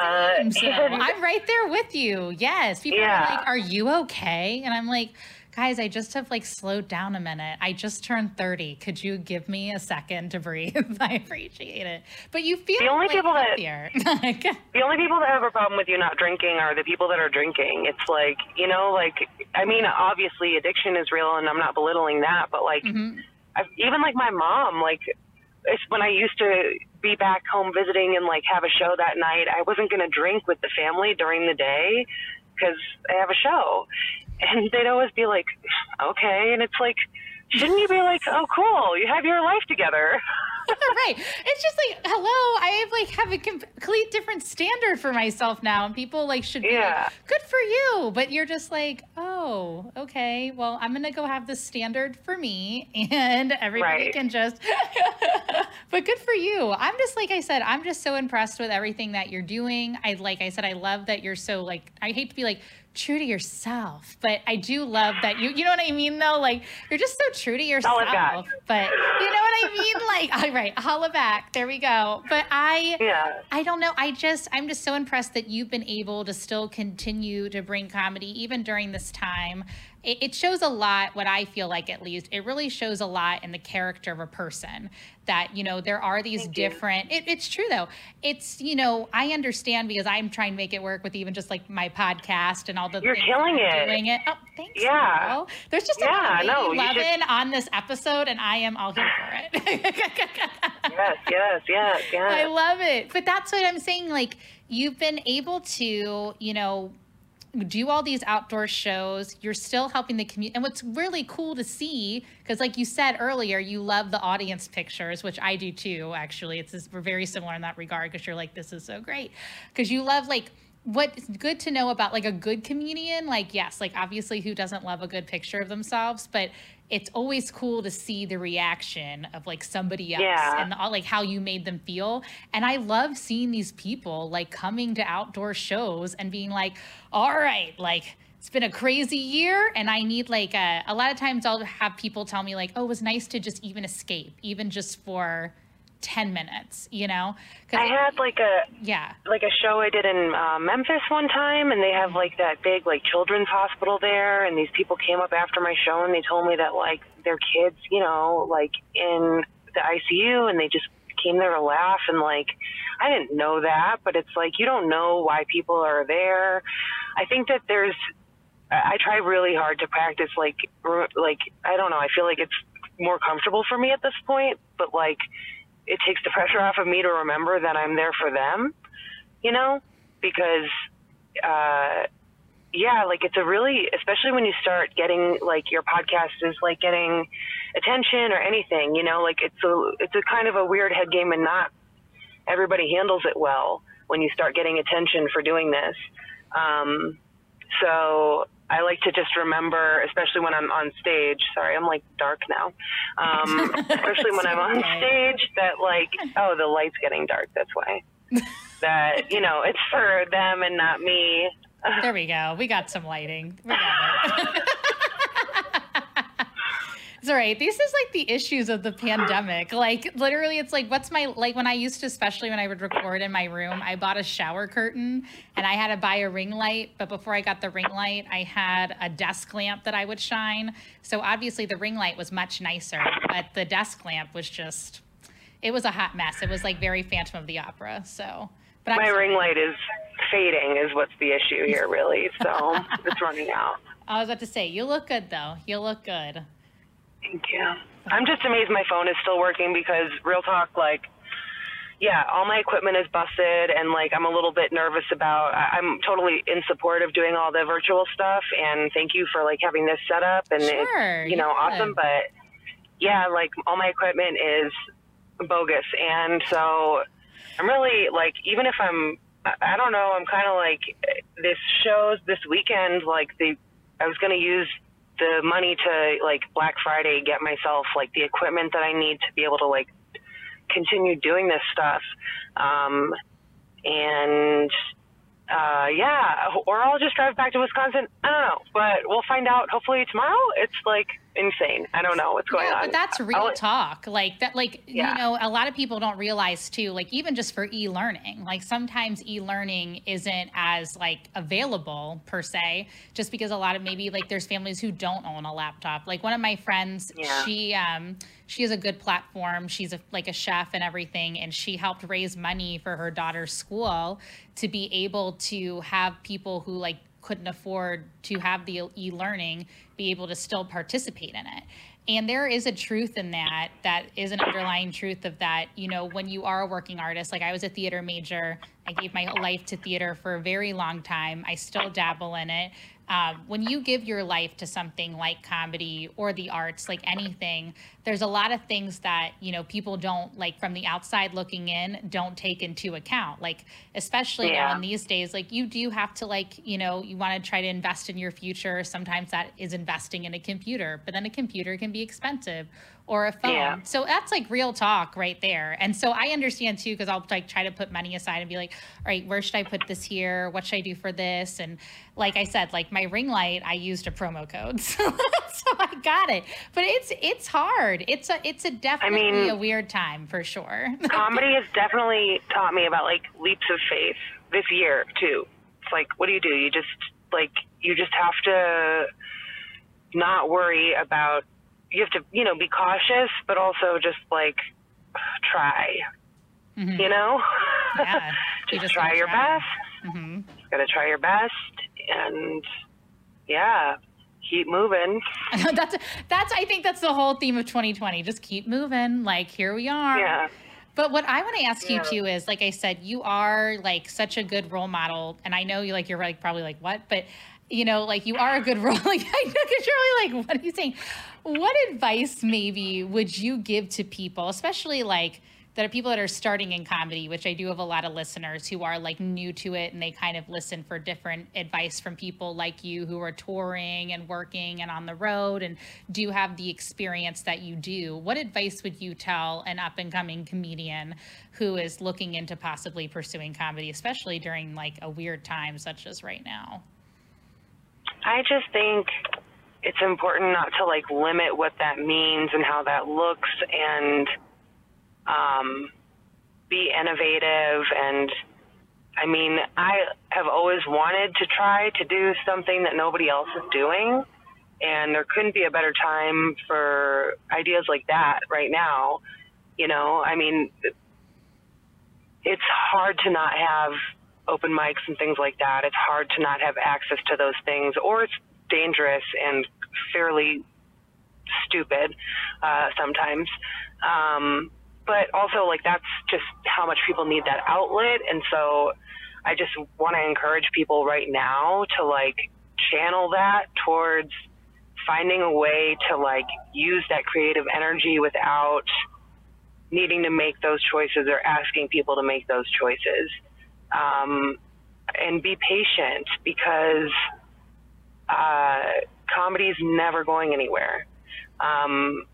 Uh, so I'm right there with you. Yes. People Yeah. are like, Are you okay? And I'm like, guys, I just have like slowed down a minute. I just turned 30. Could you give me a second to breathe? I appreciate it. But you feel The only like people that- the only people that have a problem with you not drinking are the people that are drinking. It's like you know, like I mean, obviously addiction is real, and I'm not belittling that, but like Mhm. I've, even like my mom, like it's when I used to be back home visiting and like have a show that night, I wasn't going to drink with the family during the day because I have a show. And they'd always be like, okay. And it's like, shouldn't you be like, oh, cool, you have your life together? right. It's just like, hello, I have like have a complete different standard for myself now. And people like should be Yeah. like, good for you. But you're just like, oh, okay. Well, I'm gonna go have this standard for me and everybody Right. can just but good for you. I'm just like I said, I'm just so impressed with everything that you're doing. I like I said, I love that you're so like I hate to be like true to yourself, but I do love that you you know what I mean though? Like you're just so true to yourself. But you know what I mean? Like, all right, holla back. There we go. But I Yeah. I don't know. I just I'm just so impressed that you've been able to still continue to bring comedy even during this time. It, it shows a lot. What I feel like, at least, it really shows a lot in the character of a person. That you know there are these Thank different. It, it's true though. It's you know I understand because I'm trying to make it work with even just like my podcast and all the. You're things killing I'm it. Doing it. Oh, thanks. Yeah. There's just a lot of no, should- on this episode, and I am all here for it. Yes, yes, yes, yes I love it. But that's what I'm saying. Like, you've been able to, you know, do all these outdoor shows. You're still helping the community. And what's really cool to see, because like you said earlier, you love the audience pictures, which I do too, actually. It's just, we're very similar in that regard because you're like, this is so great. Because you love, like, what's good to know about like a good comedian like yes like obviously who doesn't love a good picture of themselves but it's always cool to see the reaction of like somebody else Yeah. and all like how you made them feel and i love seeing these people like coming to outdoor shows and being like all right like it's been a crazy year and i need like a, a lot of times i'll have people tell me like oh it was nice to just even escape even just for 10 minutes you know? I had like a yeah like a show I did in uh, Memphis one time, and they have like that big like children's hospital there, and these people came up after my show and they told me that like their kids, you know, like in the ICU, and they just came there to laugh and like I didn't know that, but it's like you don't know why people are there. I think that there's I I try really hard to practice like like I don't know, I feel like it's more comfortable for me at this point, but like it takes the pressure off of me to remember that I'm there for them, you know, because uh yeah, like it's a really especially when you start getting like your podcast is like getting attention or anything, you know, like it's a it's a kind of a weird head game and not everybody handles it well when you start getting attention for doing this. Um, so I like to just remember, especially when I'm on stage. Sorry, I'm like dark now. Um, especially when I'm on stage, that like, oh, the light's getting dark. That's why. that you know, it's for them and not me. There we go. We got some lighting. We got it. it's all right. These is like the issues of the pandemic. Like literally, it's like what's my like when I used to, especially when I would record in my room, I bought a shower curtain and I had to buy a ring light. But before I got the ring light, I had a desk lamp that I would shine. So obviously the ring light was much nicer, but the desk lamp was just it was a hot mess. It was like very Phantom of the Opera. So, but I'm My ring light is fading, is what's the issue here, really. So it's running out. I was about to say, you look good though. You look good. Thank you. I'm just amazed my phone is still working because real talk, like, yeah, all my equipment is busted, and like I'm a little bit nervous about. I- I'm totally in support of doing all the virtual stuff, and thank you for like having this set up, and Sure, it's you know yeah. awesome. But yeah, like all my equipment is bogus, and so I'm really like even if I'm I- I don't know I'm kind of like this shows this weekend like the I was gonna use the money to like Black Friday get myself like the equipment that I need to be able to like continue doing this stuff. Um, and uh, yeah, or I'll just drive back to Wisconsin. I don't know, but we'll find out hopefully tomorrow. It's like insane. I don't know what's going No, on. but that's real I'll- talk. Like that, like Yeah. you know, a lot of people don't realize too. Like even just for e-learning, like sometimes e-learning isn't as like available per se, just because a lot of maybe like there's families who don't own a laptop. Like one of my friends, Yeah. she um she has a good platform. She's a, like a chef and everything, and she helped raise money for her daughter's school to be able to have people who like couldn't afford to have the e-learning be able to still participate in it. And there is a truth in that that is an underlying truth of that you know when you are a working artist like i was a theater major i gave my life to theater for a very long time i still dabble in it. Um, when you give your life to something like comedy or the arts like anything there's a lot of things that you know people don't like from the outside looking in don't take into account. Like especially now in these days like you do have to like you know you want to try to invest in your future. Sometimes that is investing in a computer but then a computer can be expensive or a phone. Yeah. so that's like real talk right there. And so i understand too because i'll like try to put money aside and be like all right where should i put this here? What should i do for this? And like i said like my ring light i used a promo code. So, so i got it. But it's it's hard it's a it's a definitely I mean- a weird time for sure comedy has definitely taught me about like leaps of faith this year too. It's like, what do you do? You just like you just have to not worry about. You have to, you know, be cautious, but also just like try. Mhm. You know, Yeah, just, just try your try. best. hmm Got to try your best, and yeah, keep moving. that's that's I think that's the whole theme of 2020. Just keep moving. Like here we are. Yeah. But what I want to ask you too is, like I said, you are like such a good role model, and I know you like you're like probably like what, but you know, like you are a good role. Like I know because you're really like, what are you saying? What advice maybe would you give to people, especially like that are people that are starting in comedy, which I do have a lot of listeners who are like new to it and they kind of listen for different advice from people like you who are touring and working and on the road and do have the experience that you do. What advice would you tell an up and coming comedian who is looking into possibly pursuing comedy, especially during like a weird time such as right now? I just think it's important not to like limit what that means and how that looks and um, be innovative and I mean, I have always wanted to try to do something that nobody else is doing, and there couldn't be a better time for ideas like that right now. You know, I mean, it's hard to not have open mics and things like that. It's hard to not have access to those things, or it's dangerous and fairly stupid uh, sometimes. Um, but also, like, that's just how much people need that outlet. And so I just want to encourage people right now to, like, channel that towards finding a way to, like, use that creative energy without needing to make those choices or asking people to make those choices. Um, and be patient because uh, comedy is never going anywhere. Um,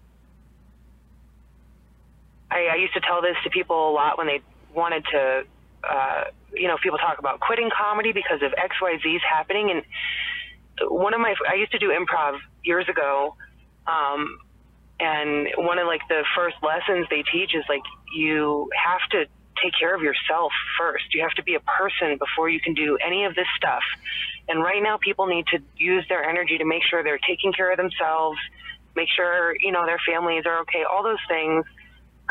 I, I used to tell this to people a lot when they wanted to, uh, you know, people talk about quitting comedy because of X, Y, Z's happening. And one of my, I used to do improv years ago. Um, and one of like the first lessons they teach is like, you have to take care of yourself first. You have to be a person before you can do any of this stuff. And right now, people need to use their energy to make sure they're taking care of themselves, make sure, you know, their families are okay, all those things.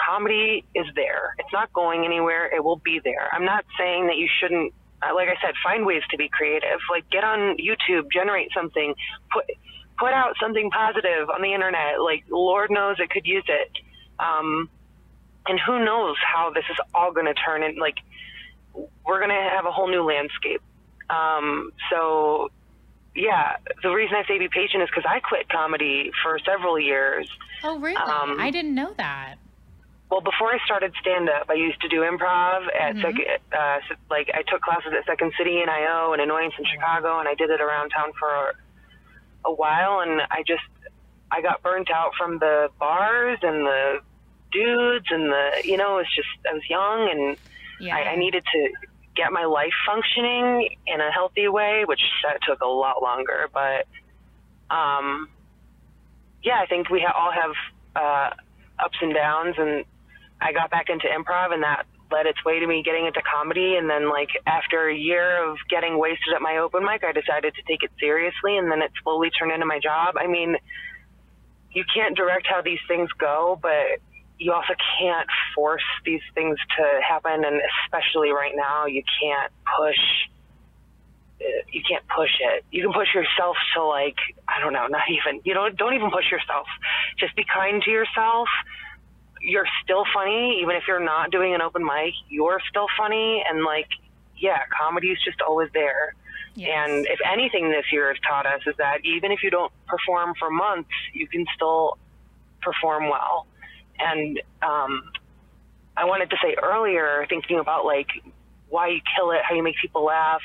Comedy is there. It's not going anywhere. It will be there. I'm not saying that you shouldn't, uh, like I said, find ways to be creative. Like get on YouTube, generate something, put put out something positive on the internet. Like Lord knows it could use it. Um, and who knows how this is all going to turn in like we're going to have a whole new landscape um, so yeah the reason i say be patient is because i quit comedy for several years Oh, really? Um, I didn't know that. Well before i started stand up i used to do improv at Mhm. Sec- uh, like i took classes at second city and io and annoyance in chicago and i did it around town for a while and i just i got burnt out from the bars and the dudes and the you know it's just i was young and Yeah. I, I needed to get my life functioning in a healthy way, which that took a lot longer. But um, yeah, I think we ha- all have uh, ups and downs, and I got back into improv, and that led its way to me getting into comedy. And then, like after a year of getting wasted at my open mic, I decided to take it seriously, and then it slowly turned into my job. I mean, you can't direct how these things go, but you also can't force these things to happen. And especially right now you can't push uh, you can't push it. You can push yourself to like i don't know not even you don't don't even push yourself. Just be kind to yourself you're still funny even if you're not doing an open mic you're still funny and like yeah comedy is just always there Yes. and if anything this year has taught us is that even if you don't perform for months you can still perform well and um, I wanted to say earlier, thinking about like why you kill it, how you make people laugh.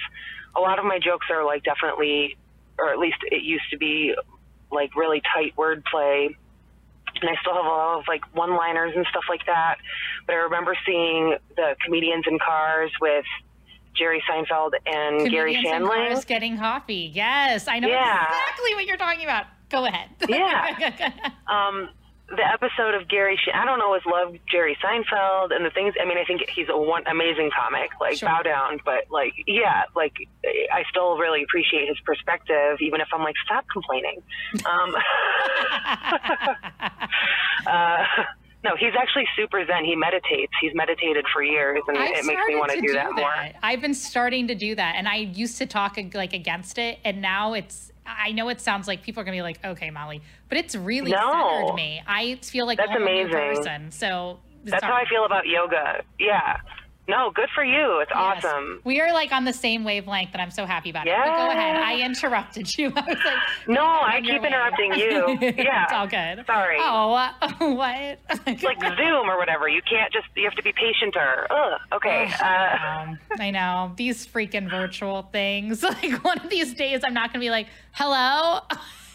A lot of my jokes are like definitely, or at least it used to be, like really tight wordplay. And I still have a lot of like one-liners and stuff like that. But I remember seeing the comedians in cars with Jerry Seinfeld and Garry Comedians in cars getting coffee. Yes, I know Yeah. exactly what you're talking about. Go ahead. Yeah. Um, the episode of Garry, Sh- I don't always love Jerry Seinfeld and the things. I mean, I think he's a one amazing comic. Like Sure. bow down, but like yeah, like I still really appreciate his perspective, even if I'm like stop complaining. Um, uh, no, he's actually super zen. He meditates. He's meditated for years, and I've it makes me want to to do that, more. I've been starting to do that, and I used to talk like against it, and now it's. I know it sounds like people are gonna be like, "Okay, Molly," but it's really No. centered me. I feel like a That's amazing. person. So That's sorry. how I feel about yoga. Yeah. No, good for you. It's Yes. awesome. We are like on the same wavelength, and I'm so happy about it. But go ahead. I interrupted you. I was like, No, I keep way." interrupting you. Yeah. it's all good. Sorry. Oh, uh, what? like Zoom or whatever. You can't just. You have to be patienter. Ugh. Okay. Uh, Um, I know these freaking virtual things. Like one of these days, I'm not gonna be like, "Hello."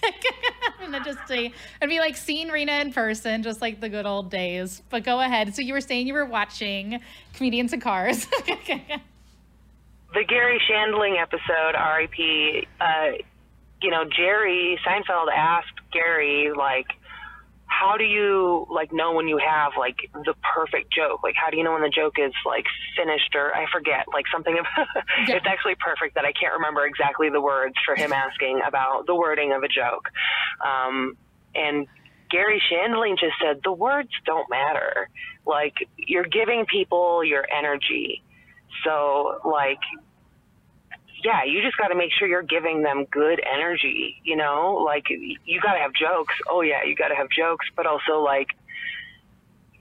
I'm gonna just say, I'd be like seeing Reena in person, just like the good old days. But go ahead. So you were saying you were watching comedians in cars. the Garry Shandling episode, R.I.P. Uh, you know, Jerry Seinfeld asked Garry like, "How do you like know when you have like the perfect joke? Like, how do you know when the joke is like finished or I forget like something? Of Yeah. It's actually perfect that I can't remember exactly the words for him asking about the wording of a joke, um, and. Garry Shandling just said the words don't matter. Like you're giving people your energy. So like yeah, you just got to make sure you're giving them good energy, you know? Like you got to have jokes. Oh yeah, you got to have jokes, but also like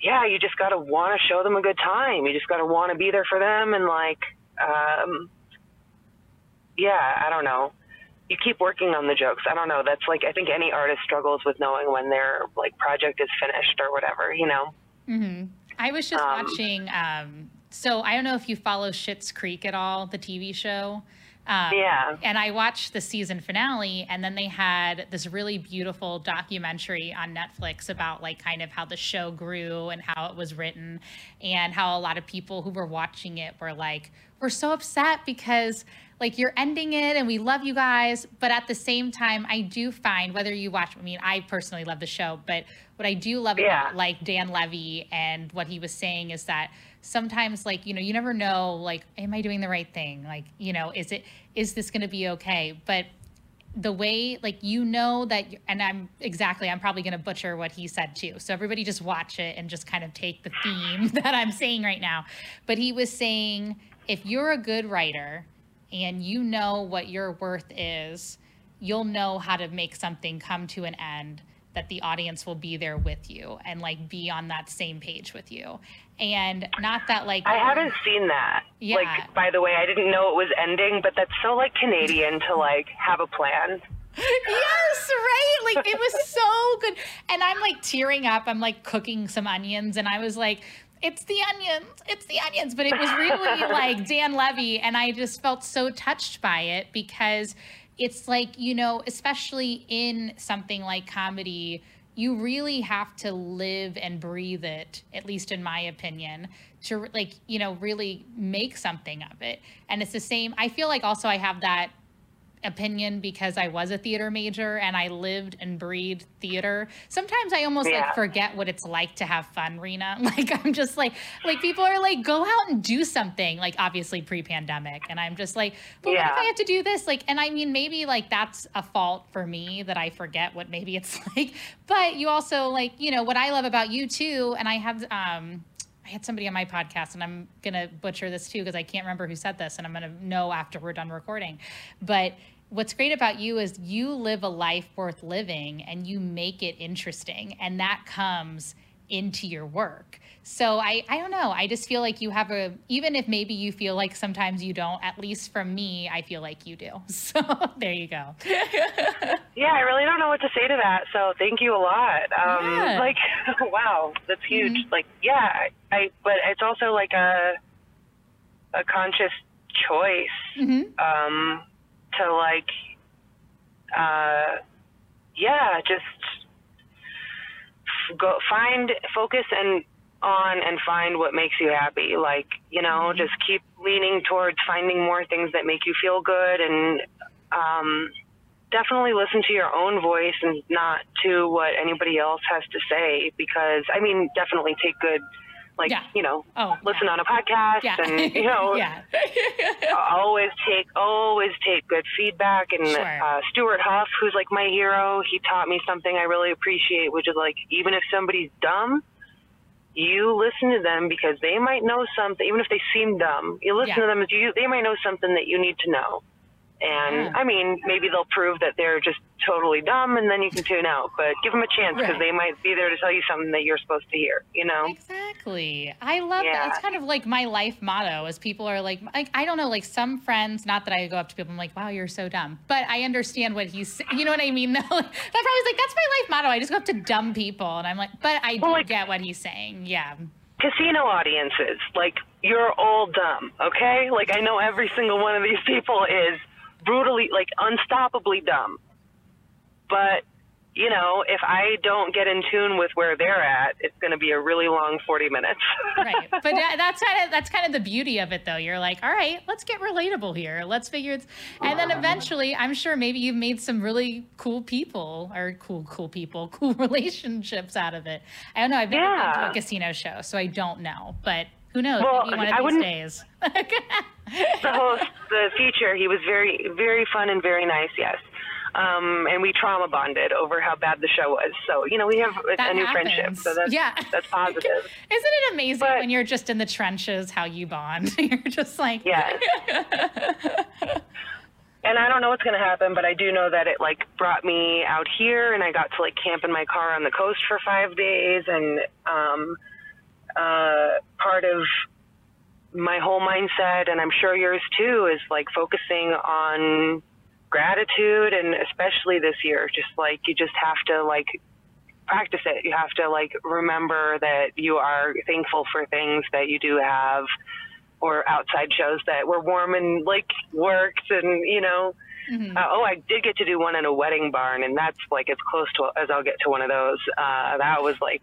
yeah, you just got to want to show them a good time. You just got to want to be there for them and like um yeah, I don't know. You keep working on the jokes. I don't know. That's like I think any artist struggles with knowing when their like project is finished or whatever, you know. hmm I was just Um, watching. Um, so I don't know if you follow Schitt's Creek at all, the TV show. Um, Yeah. And I watched the season finale, and then they had this really beautiful documentary on Netflix about like kind of how the show grew and how it was written, and how a lot of people who were watching it were like, "We're so upset because." Like you're ending it, and we love you guys, but at the same time, I do find whether you watch. I mean, I personally love the show, but what I do love Yeah. about like Dan Levy and what he was saying is that sometimes like you know you never know like am I doing the right thing? Like you know is it is this going to be okay? But the way like you know that and i'm exactly i'm probably going to butcher what he said too. So everybody just watch it and just kind of take the theme that i'm saying right now. But he was saying if you're a good writer and you know what your worth is you'll know how to make something come to an end that the audience will be there with you and like be on that same page with you and not that like I haven't seen that. Yeah. Like, by the way, I didn't know it was ending, but that's so like Canadian to like have a plan. yes, right. Like it was so good. And I'm like tearing up. I'm like cooking some onions and I was like, it's the onions. It's the onions. But it was really like Dan Levy. And I just felt so touched by it because it's like, you know, especially in something like comedy, you really have to live and breathe it, at least in my opinion, to like, you know, really make something of it. And it's the same. I feel like also I have that opinion because I was a theater major and I lived and breathed theater. Sometimes I almost Yeah. like forget what it's like to have fun, Reena. Like I'm just like like people are like go out and do something like obviously pre-pandemic and I'm just like but what if I have to do this like and I mean maybe like that's a fault for me that I forget what maybe it's like but you also like you know what I love about you too and I have um I had somebody on my podcast, and I'm gonna butcher this too because I can't remember who said this, and I'm gonna know after we're done recording. But what's great about you is you live a life worth living, and you make it interesting, and that comes into your work. So I, I don't know. I just feel like you have a, even if maybe you feel like sometimes you don't, at least from me, I feel like you do. So there you go. Yeah, I really don't know what to say to that. So thank you a lot. Um, Yeah. Like, wow, that's huge. Like, yeah, I. But it's also like a a conscious choice hmm um, to like, uh, yeah, just f- go find focus and on and find what makes you happy. Like, you know, just keep leaning towards finding more things that make you feel good and um, definitely listen to your own voice and not to what anybody else has to say because I mean definitely take good like Yeah. you know Oh, listen yeah. on a podcast Yeah. and you know always take always take good feedback and Sure. uh, Stuart Huff who's like my hero he taught me something I really appreciate which is like even if somebody's dumb you listen to them because they might know something even if they seem dumb you listen Yeah. to them as you they might know something that you need to know and Yeah. I mean maybe they'll prove that they're just totally dumb and then you can tune out but give them a chance because Right. they might be there to tell you something that you're supposed to hear you know Exactly. I love that. It's kind of like my life motto as people are like, like, I don't know, like some friends, not that I go up to people, I'm like, wow, you're so dumb. But I understand what he's, you know what I mean? Though That probably is like, that's my life motto. I just go up to dumb people. And I'm like, but I do like- get what he's saying. Yeah. casino audiences, like you're all dumb, okay? Like I know every single one of these people is brutally, like unstoppably dumb. But you know, if I don't get in tune with where they're at, it's going to be a really long 40 minutes. right. But that, that's kind of that's kind of the beauty of it though. You're like all right let's get relatable here. Let's figure it and then eventually i'm sure maybe you've made some really cool people or cool cool people cool relationships out of it. I don't know i've never been to a casino show so i don't know but who knows Well, maybe one of I these days the host, the feature, he was very, very fun and very nice. Yes. Um, and we trauma bonded over how bad the show was. So, you know, we have a, a new friendship. So that's, Yeah. that's positive. isn't it amazing But- when you're just in the trenches how you bond you're just like yeah. and I don't know what's going to happen, but I do know that it like brought me out here, and I got to like camp in my car on the coast for five days, and um, uh, part of my whole mindset, and I'm sure yours too, is like focusing on gratitude, and especially this year, just like you just have to like practice it. You have to like remember that you are thankful for things that you do have or outside shows that were warm and like worked and you know Mhm. uh, oh i did get to do one in a wedding barn and that's like as close to as i'll get to one of those uh that was like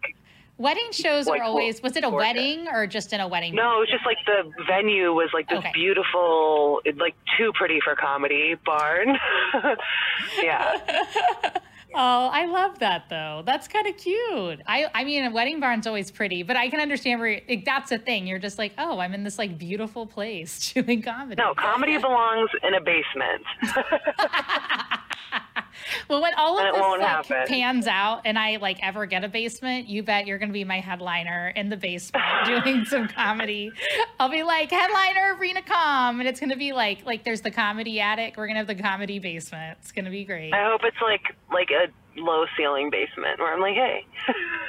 wedding shows Like, are always was it a wedding or just in a wedding no it was just like the venue was like this Okay. beautiful like too pretty for comedy barn yeah Oh, I love that though. That's kind of cute. I I mean, a wedding barn's always pretty, but I can understand where like, that's a thing. You're just like, oh, I'm in this like beautiful place doing comedy. no comedy belongs in a basement well, when all of this like, happen. pans out, and I like ever get a basement, you bet you're gonna be my headliner in the basement doing some comedy. I'll be like headliner Reena Calm, and it's gonna be like like there's the comedy attic. We're gonna have the comedy basement. It's gonna be great. i hope it's like like a low ceiling basement where i'm like hey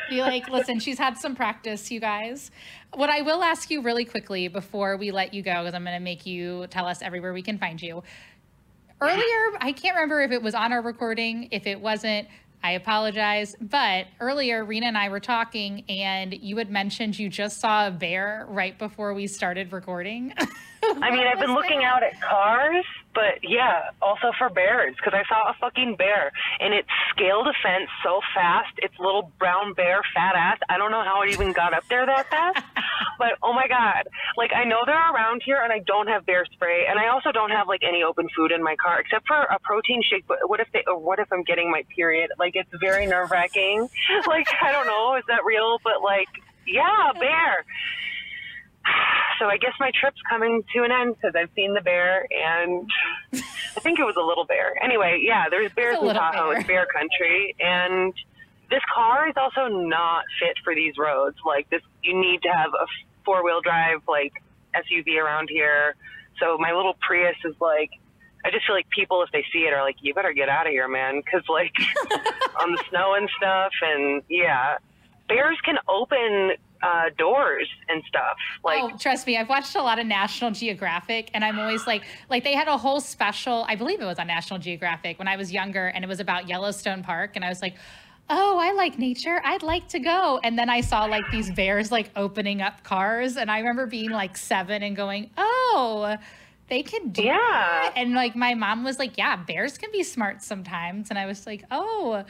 Be like, listen, she's had some practice, you guys. What I will ask you really quickly before we let you go, because I'm going to make you tell us everywhere we can find you. Earlier, I can't remember if it was on our recording. If it wasn't, I apologize. But earlier, Reena and I were talking, and you had mentioned you just saw a bear right before we started recording. I mean, I've been looking out at cars, but yeah, also for bears because I saw a fucking bear and it scaled a fence so fast. Its little brown bear, fat ass. I don't know how it even got up there that fast, but oh my god! Like I know they're around here, and I don't have bear spray, and I also don't have like any open food in my car except for a protein shake. But what if they? Or what if I'm getting my period? Like it's very nerve wracking. like I don't know, is that real? But like, yeah, bear so I guess my trip's coming to an end because I've seen the bear and I think it was a little bear. Anyway, yeah, there's bears in Tahoe. bear. It's bear country, and this car is also not fit for these roads. Like this, you need to have a four wheel drive like SUV around here. So my little Prius is like. I just feel like people, if they see it, are like, "You better get out of here, man," because like on the snow and stuff, and yeah, bears can open uh, doors and stuff. Like, oh, trust me, I've watched a lot of National Geographic, and I'm always like, like they had a whole special. I believe it was on National Geographic when I was younger, and it was about Yellowstone Park, and I was like. Oh, I like nature. I'd like to go. And then I saw like these bears like opening up cars. And I remember being like seven and going, Oh, they can do Yeah. that. And like my mom was like, Yeah, bears can be smart sometimes. And I was like, Oh,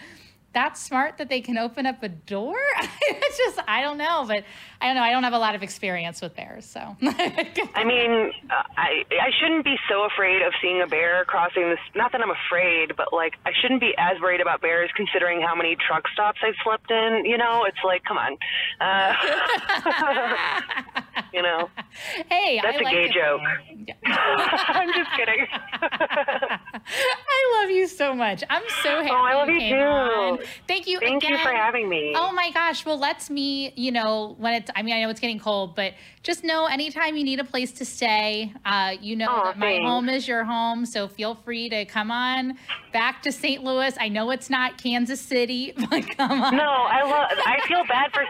that smart that they can open up a door? it's just I don't know, but I don't know. I don't have a lot of experience with bears, so. I mean, uh, I I shouldn't be so afraid of seeing a bear crossing this. Not that I'm afraid, but like I shouldn't be as worried about bears considering how many truck stops I've slept in. You know, it's like, come on. Uh, you know, hey, that's I a like gay joke. I'm just kidding. I love you so much. I'm so happy Oh, I love you you too. on. Thank you Thank you for having me. Oh my gosh. Well, let's meet, you know, when I mean, I know it's getting cold, but just know anytime you need a place to stay, uh, you know Aw, that my thanks. home is your home. So feel free to come on back to St. Louis. I know it's not Kansas City, but come on. No, I love. I feel bad for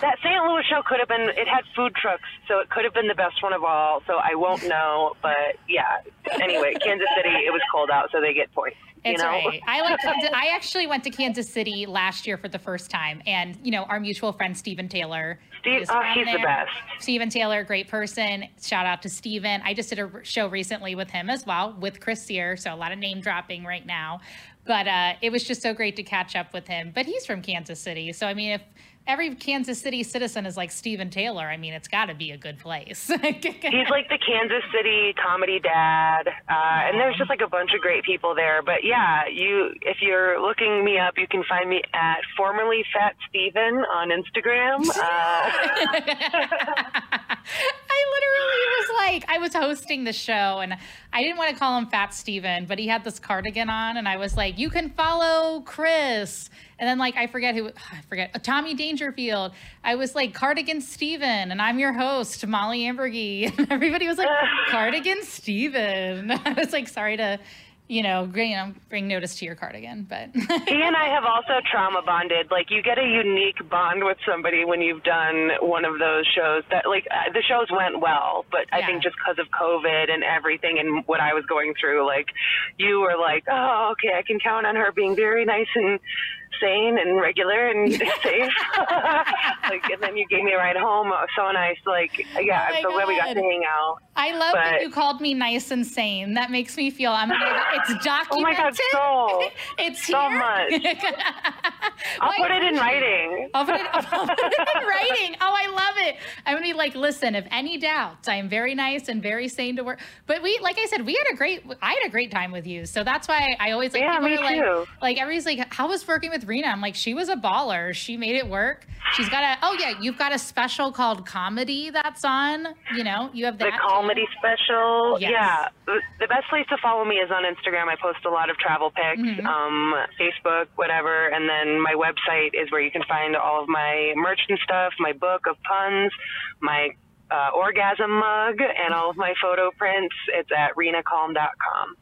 that St. Louis show. Could have been. It had food trucks, so it could have been the best one of all. So I won't know, but yeah. Anyway, Kansas City. It was cold out, so they get points. You know. right. I like. I actually went to Kansas City last year for the first time, and you know our mutual friend Stephen Taylor. Steve- oh, he's the best. Stephen Taylor, great person. Shout out to Stephen. I just did a show recently with him as well, with Chris Sear. So a lot of name dropping right now, but uh, it was just so great to catch up with him. But he's from Kansas City, so I mean, if every Kansas City citizen is like Stephen Taylor, I mean, it's got to be a good place. He's like the Kansas City comedy dad, uh, and there's just like a bunch of great people there. But yeah, you if you're looking me up, you can find me at formerly Fat Steven on Instagram. Uh, I literally was like, I was hosting the show and I didn't want to call him Fat Steven, but he had this cardigan on and I was like, you can follow Chris. And then like I forget who I forget uh, Tommy Dangerfield. I was like Cardigan Steven and I'm your host, Molly Ambergy. And everybody was like, Cardigan Steven. I was like, sorry to, you know, bring, you know, bring notice to your cardigan, but he and I have also trauma bonded. Like you get a unique bond with somebody when you've done one of those shows. That like uh, the shows went well, but I think just because of COVID and everything and what I was going through, like you were like, oh, okay, I can count on her being very nice and sane and regular and safe. like, and then you gave me a ride home. It was so nice. Like, yeah, Oh I'm so glad we got to hang out. I love that you called me nice and sane. That makes me feel I'm it's documented. Oh my God, so it's so here. much. I'll put it in writing. I'll put, it, I'll put it in writing. Oh, I love it. I'm gonna be like, listen, if any doubts, I am very nice and very sane to work. But we, like I said, we had a great, I had a great time with you. So that's why I always like, Yeah, people me are like, like everybody's like, how was working with Reena? I'm like, she was a baller. She made it work. She's got a, oh yeah, you've got a special called Calmedy that's on. You know, you have that the comedy special. Yes. Yeah, the- the best place to follow me is on Instagram. I post a lot of travel pics, Mm-hmm. um, Facebook, whatever, and then my website is where you can find all of my merch and stuff, my book of puns, my uh, orgasm mug, and all of my photo prints. It's at reenacalm.com.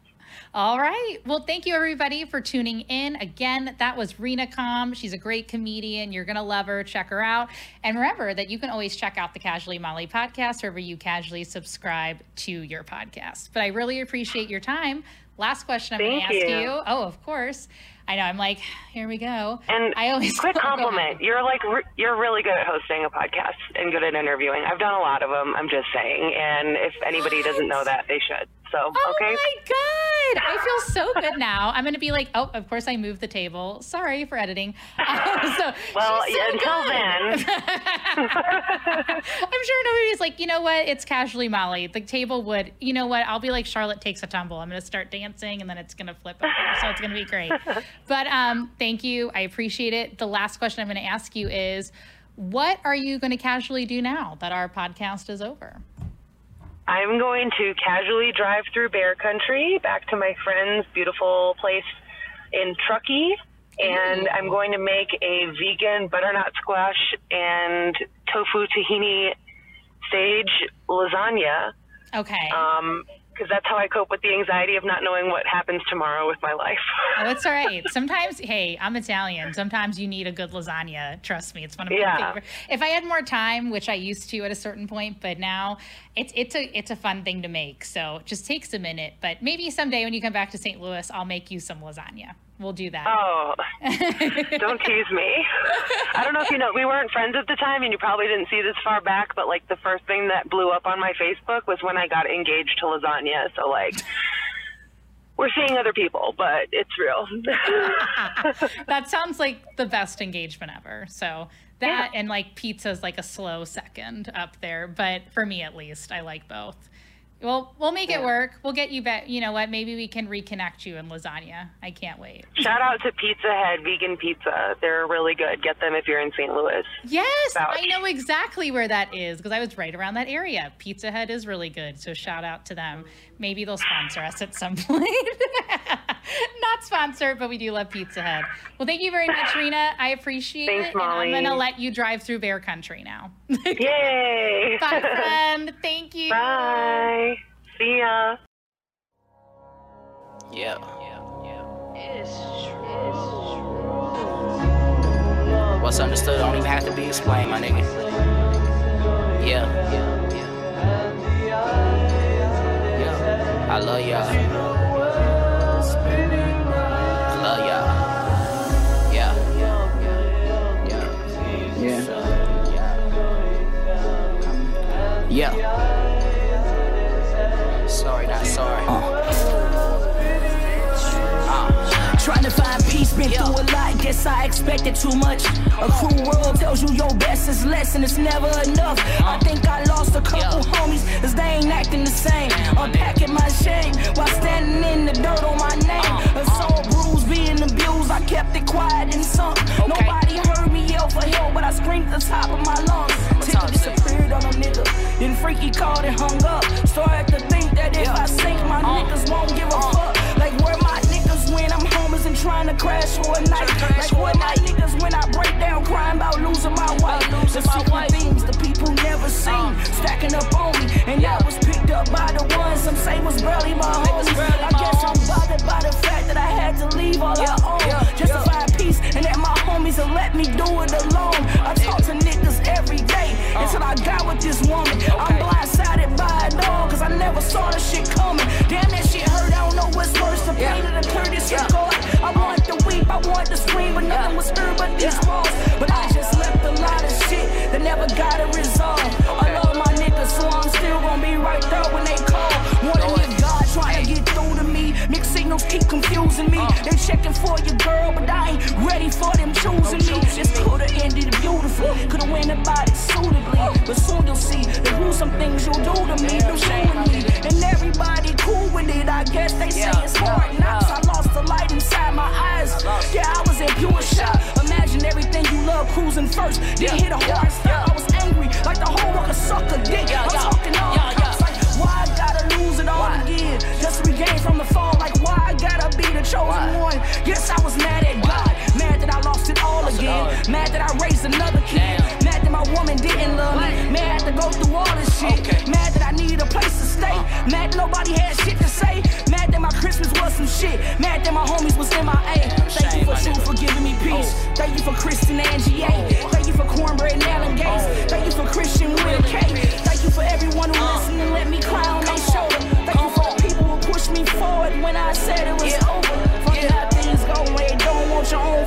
All right. Well, thank you everybody for tuning in. Again, that was Reena Calm. She's a great comedian. You're going to love her. Check her out. And remember that you can always check out the Casually Molly podcast wherever you casually subscribe to your podcast. But I really appreciate your time. Last question I'm going to ask you. you. Oh, of course. I know. I'm like, here we go. And I always quick compliment. You're like re- you're really good at hosting a podcast and good at interviewing. I've done a lot of them. I'm just saying. And if anybody doesn't know that, they should. So Oh okay. my god! I feel so good now. I'm gonna be like, oh, of course I moved the table. Sorry for editing. Uh, so Well, she's so yeah, until good. then. I'm sure nobody's like, you know what? It's casually Molly. The table would, you know what? I'll be like Charlotte takes a tumble. I'm gonna start dancing and then it's gonna flip over. So it's gonna be great. But um, thank you. I appreciate it. The last question I'm gonna ask you is, what are you gonna casually do now that our podcast is over? I'm going to casually drive through bear country back to my friend's beautiful place in Truckee. And I'm going to make a vegan butternut squash and tofu tahini sage lasagna. Okay. Um, because that's how I cope with the anxiety of not knowing what happens tomorrow with my life. Oh, it's all right. Sometimes, hey, I'm Italian. Sometimes you need a good lasagna. Trust me, it's one of my Yeah. favorite. If I had more time, which I used to at a certain point, but now it's it's a it's a fun thing to make. So it just takes a minute. But maybe someday when you come back to St. Louis, I'll make you some lasagna. We'll do that. Oh, don't tease me. I don't know if you know, we weren't friends at the time, and you probably didn't see this far back, but like the first thing that blew up on my Facebook was when I got engaged to lasagna. So, like, we're seeing other people, but it's real. that sounds like the best engagement ever. So that yeah. and like pizza is like a slow second up there, but for me at least, I like both. Well, we'll make it work. We'll get you back. You know what? Maybe we can reconnect you in lasagna. I can't wait. Shout out to Pizza Head Vegan Pizza. They're really good. Get them if you're in St. Louis. Yes, I know exactly where that is because I was right around that area. Pizza Head is really good. So shout out to them. Maybe they'll sponsor us at some point. Not sponsored, but we do love Pizza Head. Well, thank you very much, Reena. I appreciate Thanks, it. Molly. And I'm going to let you drive through Bear Country now. Yay. Bye, friend. Thank you. Bye. See ya. Yeah. It's true. What's understood don't even have to be explained, my nigga. Yeah. Yeah. I love y'all. Been yeah. through a lot, guess I expected too much. A cruel world tells you your best is less and it's never enough. I think I lost a couple yeah. homies, cause they ain't acting the same. Unpacking my shame while standing in the dirt on my name. A soul bruised, being abused, I kept it quiet and sunk. Okay. Nobody heard me yell for help, but I screamed at the top of my lungs. Till disappeared on a nigga. Then Freaky called and hung up. Started to think that if I sink, my uh, niggas won't give a uh, fuck. Like where my niggas when I'm homeless and trying to crash for a night. Like where my niggas when I break down crying about losing my wife. The secret things the people never seen stacking up on me, and that was picked up by the ones some say was barely my homies. I guess I'm bothered by the fact that I had to leave all I own just to find peace, and that my homies will let me do it alone. I talk to niggas every day until I got with this woman. I'm blindsided by it all, cause I never saw the shit coming. Damn, that shit hurt, I don't know what's worse. The pain yeah. of the Curtis yeah. God. I want to weep, I want to scream, but nothing was heard but these walls. But I just left a lot of shit that never got a resolve. I love my niggas, so I'm still gonna be right there when they call. Wanna live God trying to get through to me. Mixed signals keep confusing me. They checking for your girl, but I ain't ready for them choosing me. This could've ended beautifully, could've went about it suitably. But soon you'll see some things you'll do to me, do showing me. And everybody cool with it, I guess they say it's hard knocks. I lost the light inside my eyes. Yeah, I was in pure shock. Imagine everything you love cruising first, then hit a hard go through all this shit, mad that I needed a place to stay, mad that nobody had shit to say, mad that my Christmas was some shit, mad that my homies was in my A. Thank you for truth for giving me peace. Thank you for Kristen Angie A. Thank you for Cornbread and Alan Gates. Thank you for Christian with a K. Thank you for everyone who listened and let me cry on their shoulder. Thank you for people who pushed me forward when I said it was over. Fuck how things go when you don't want your own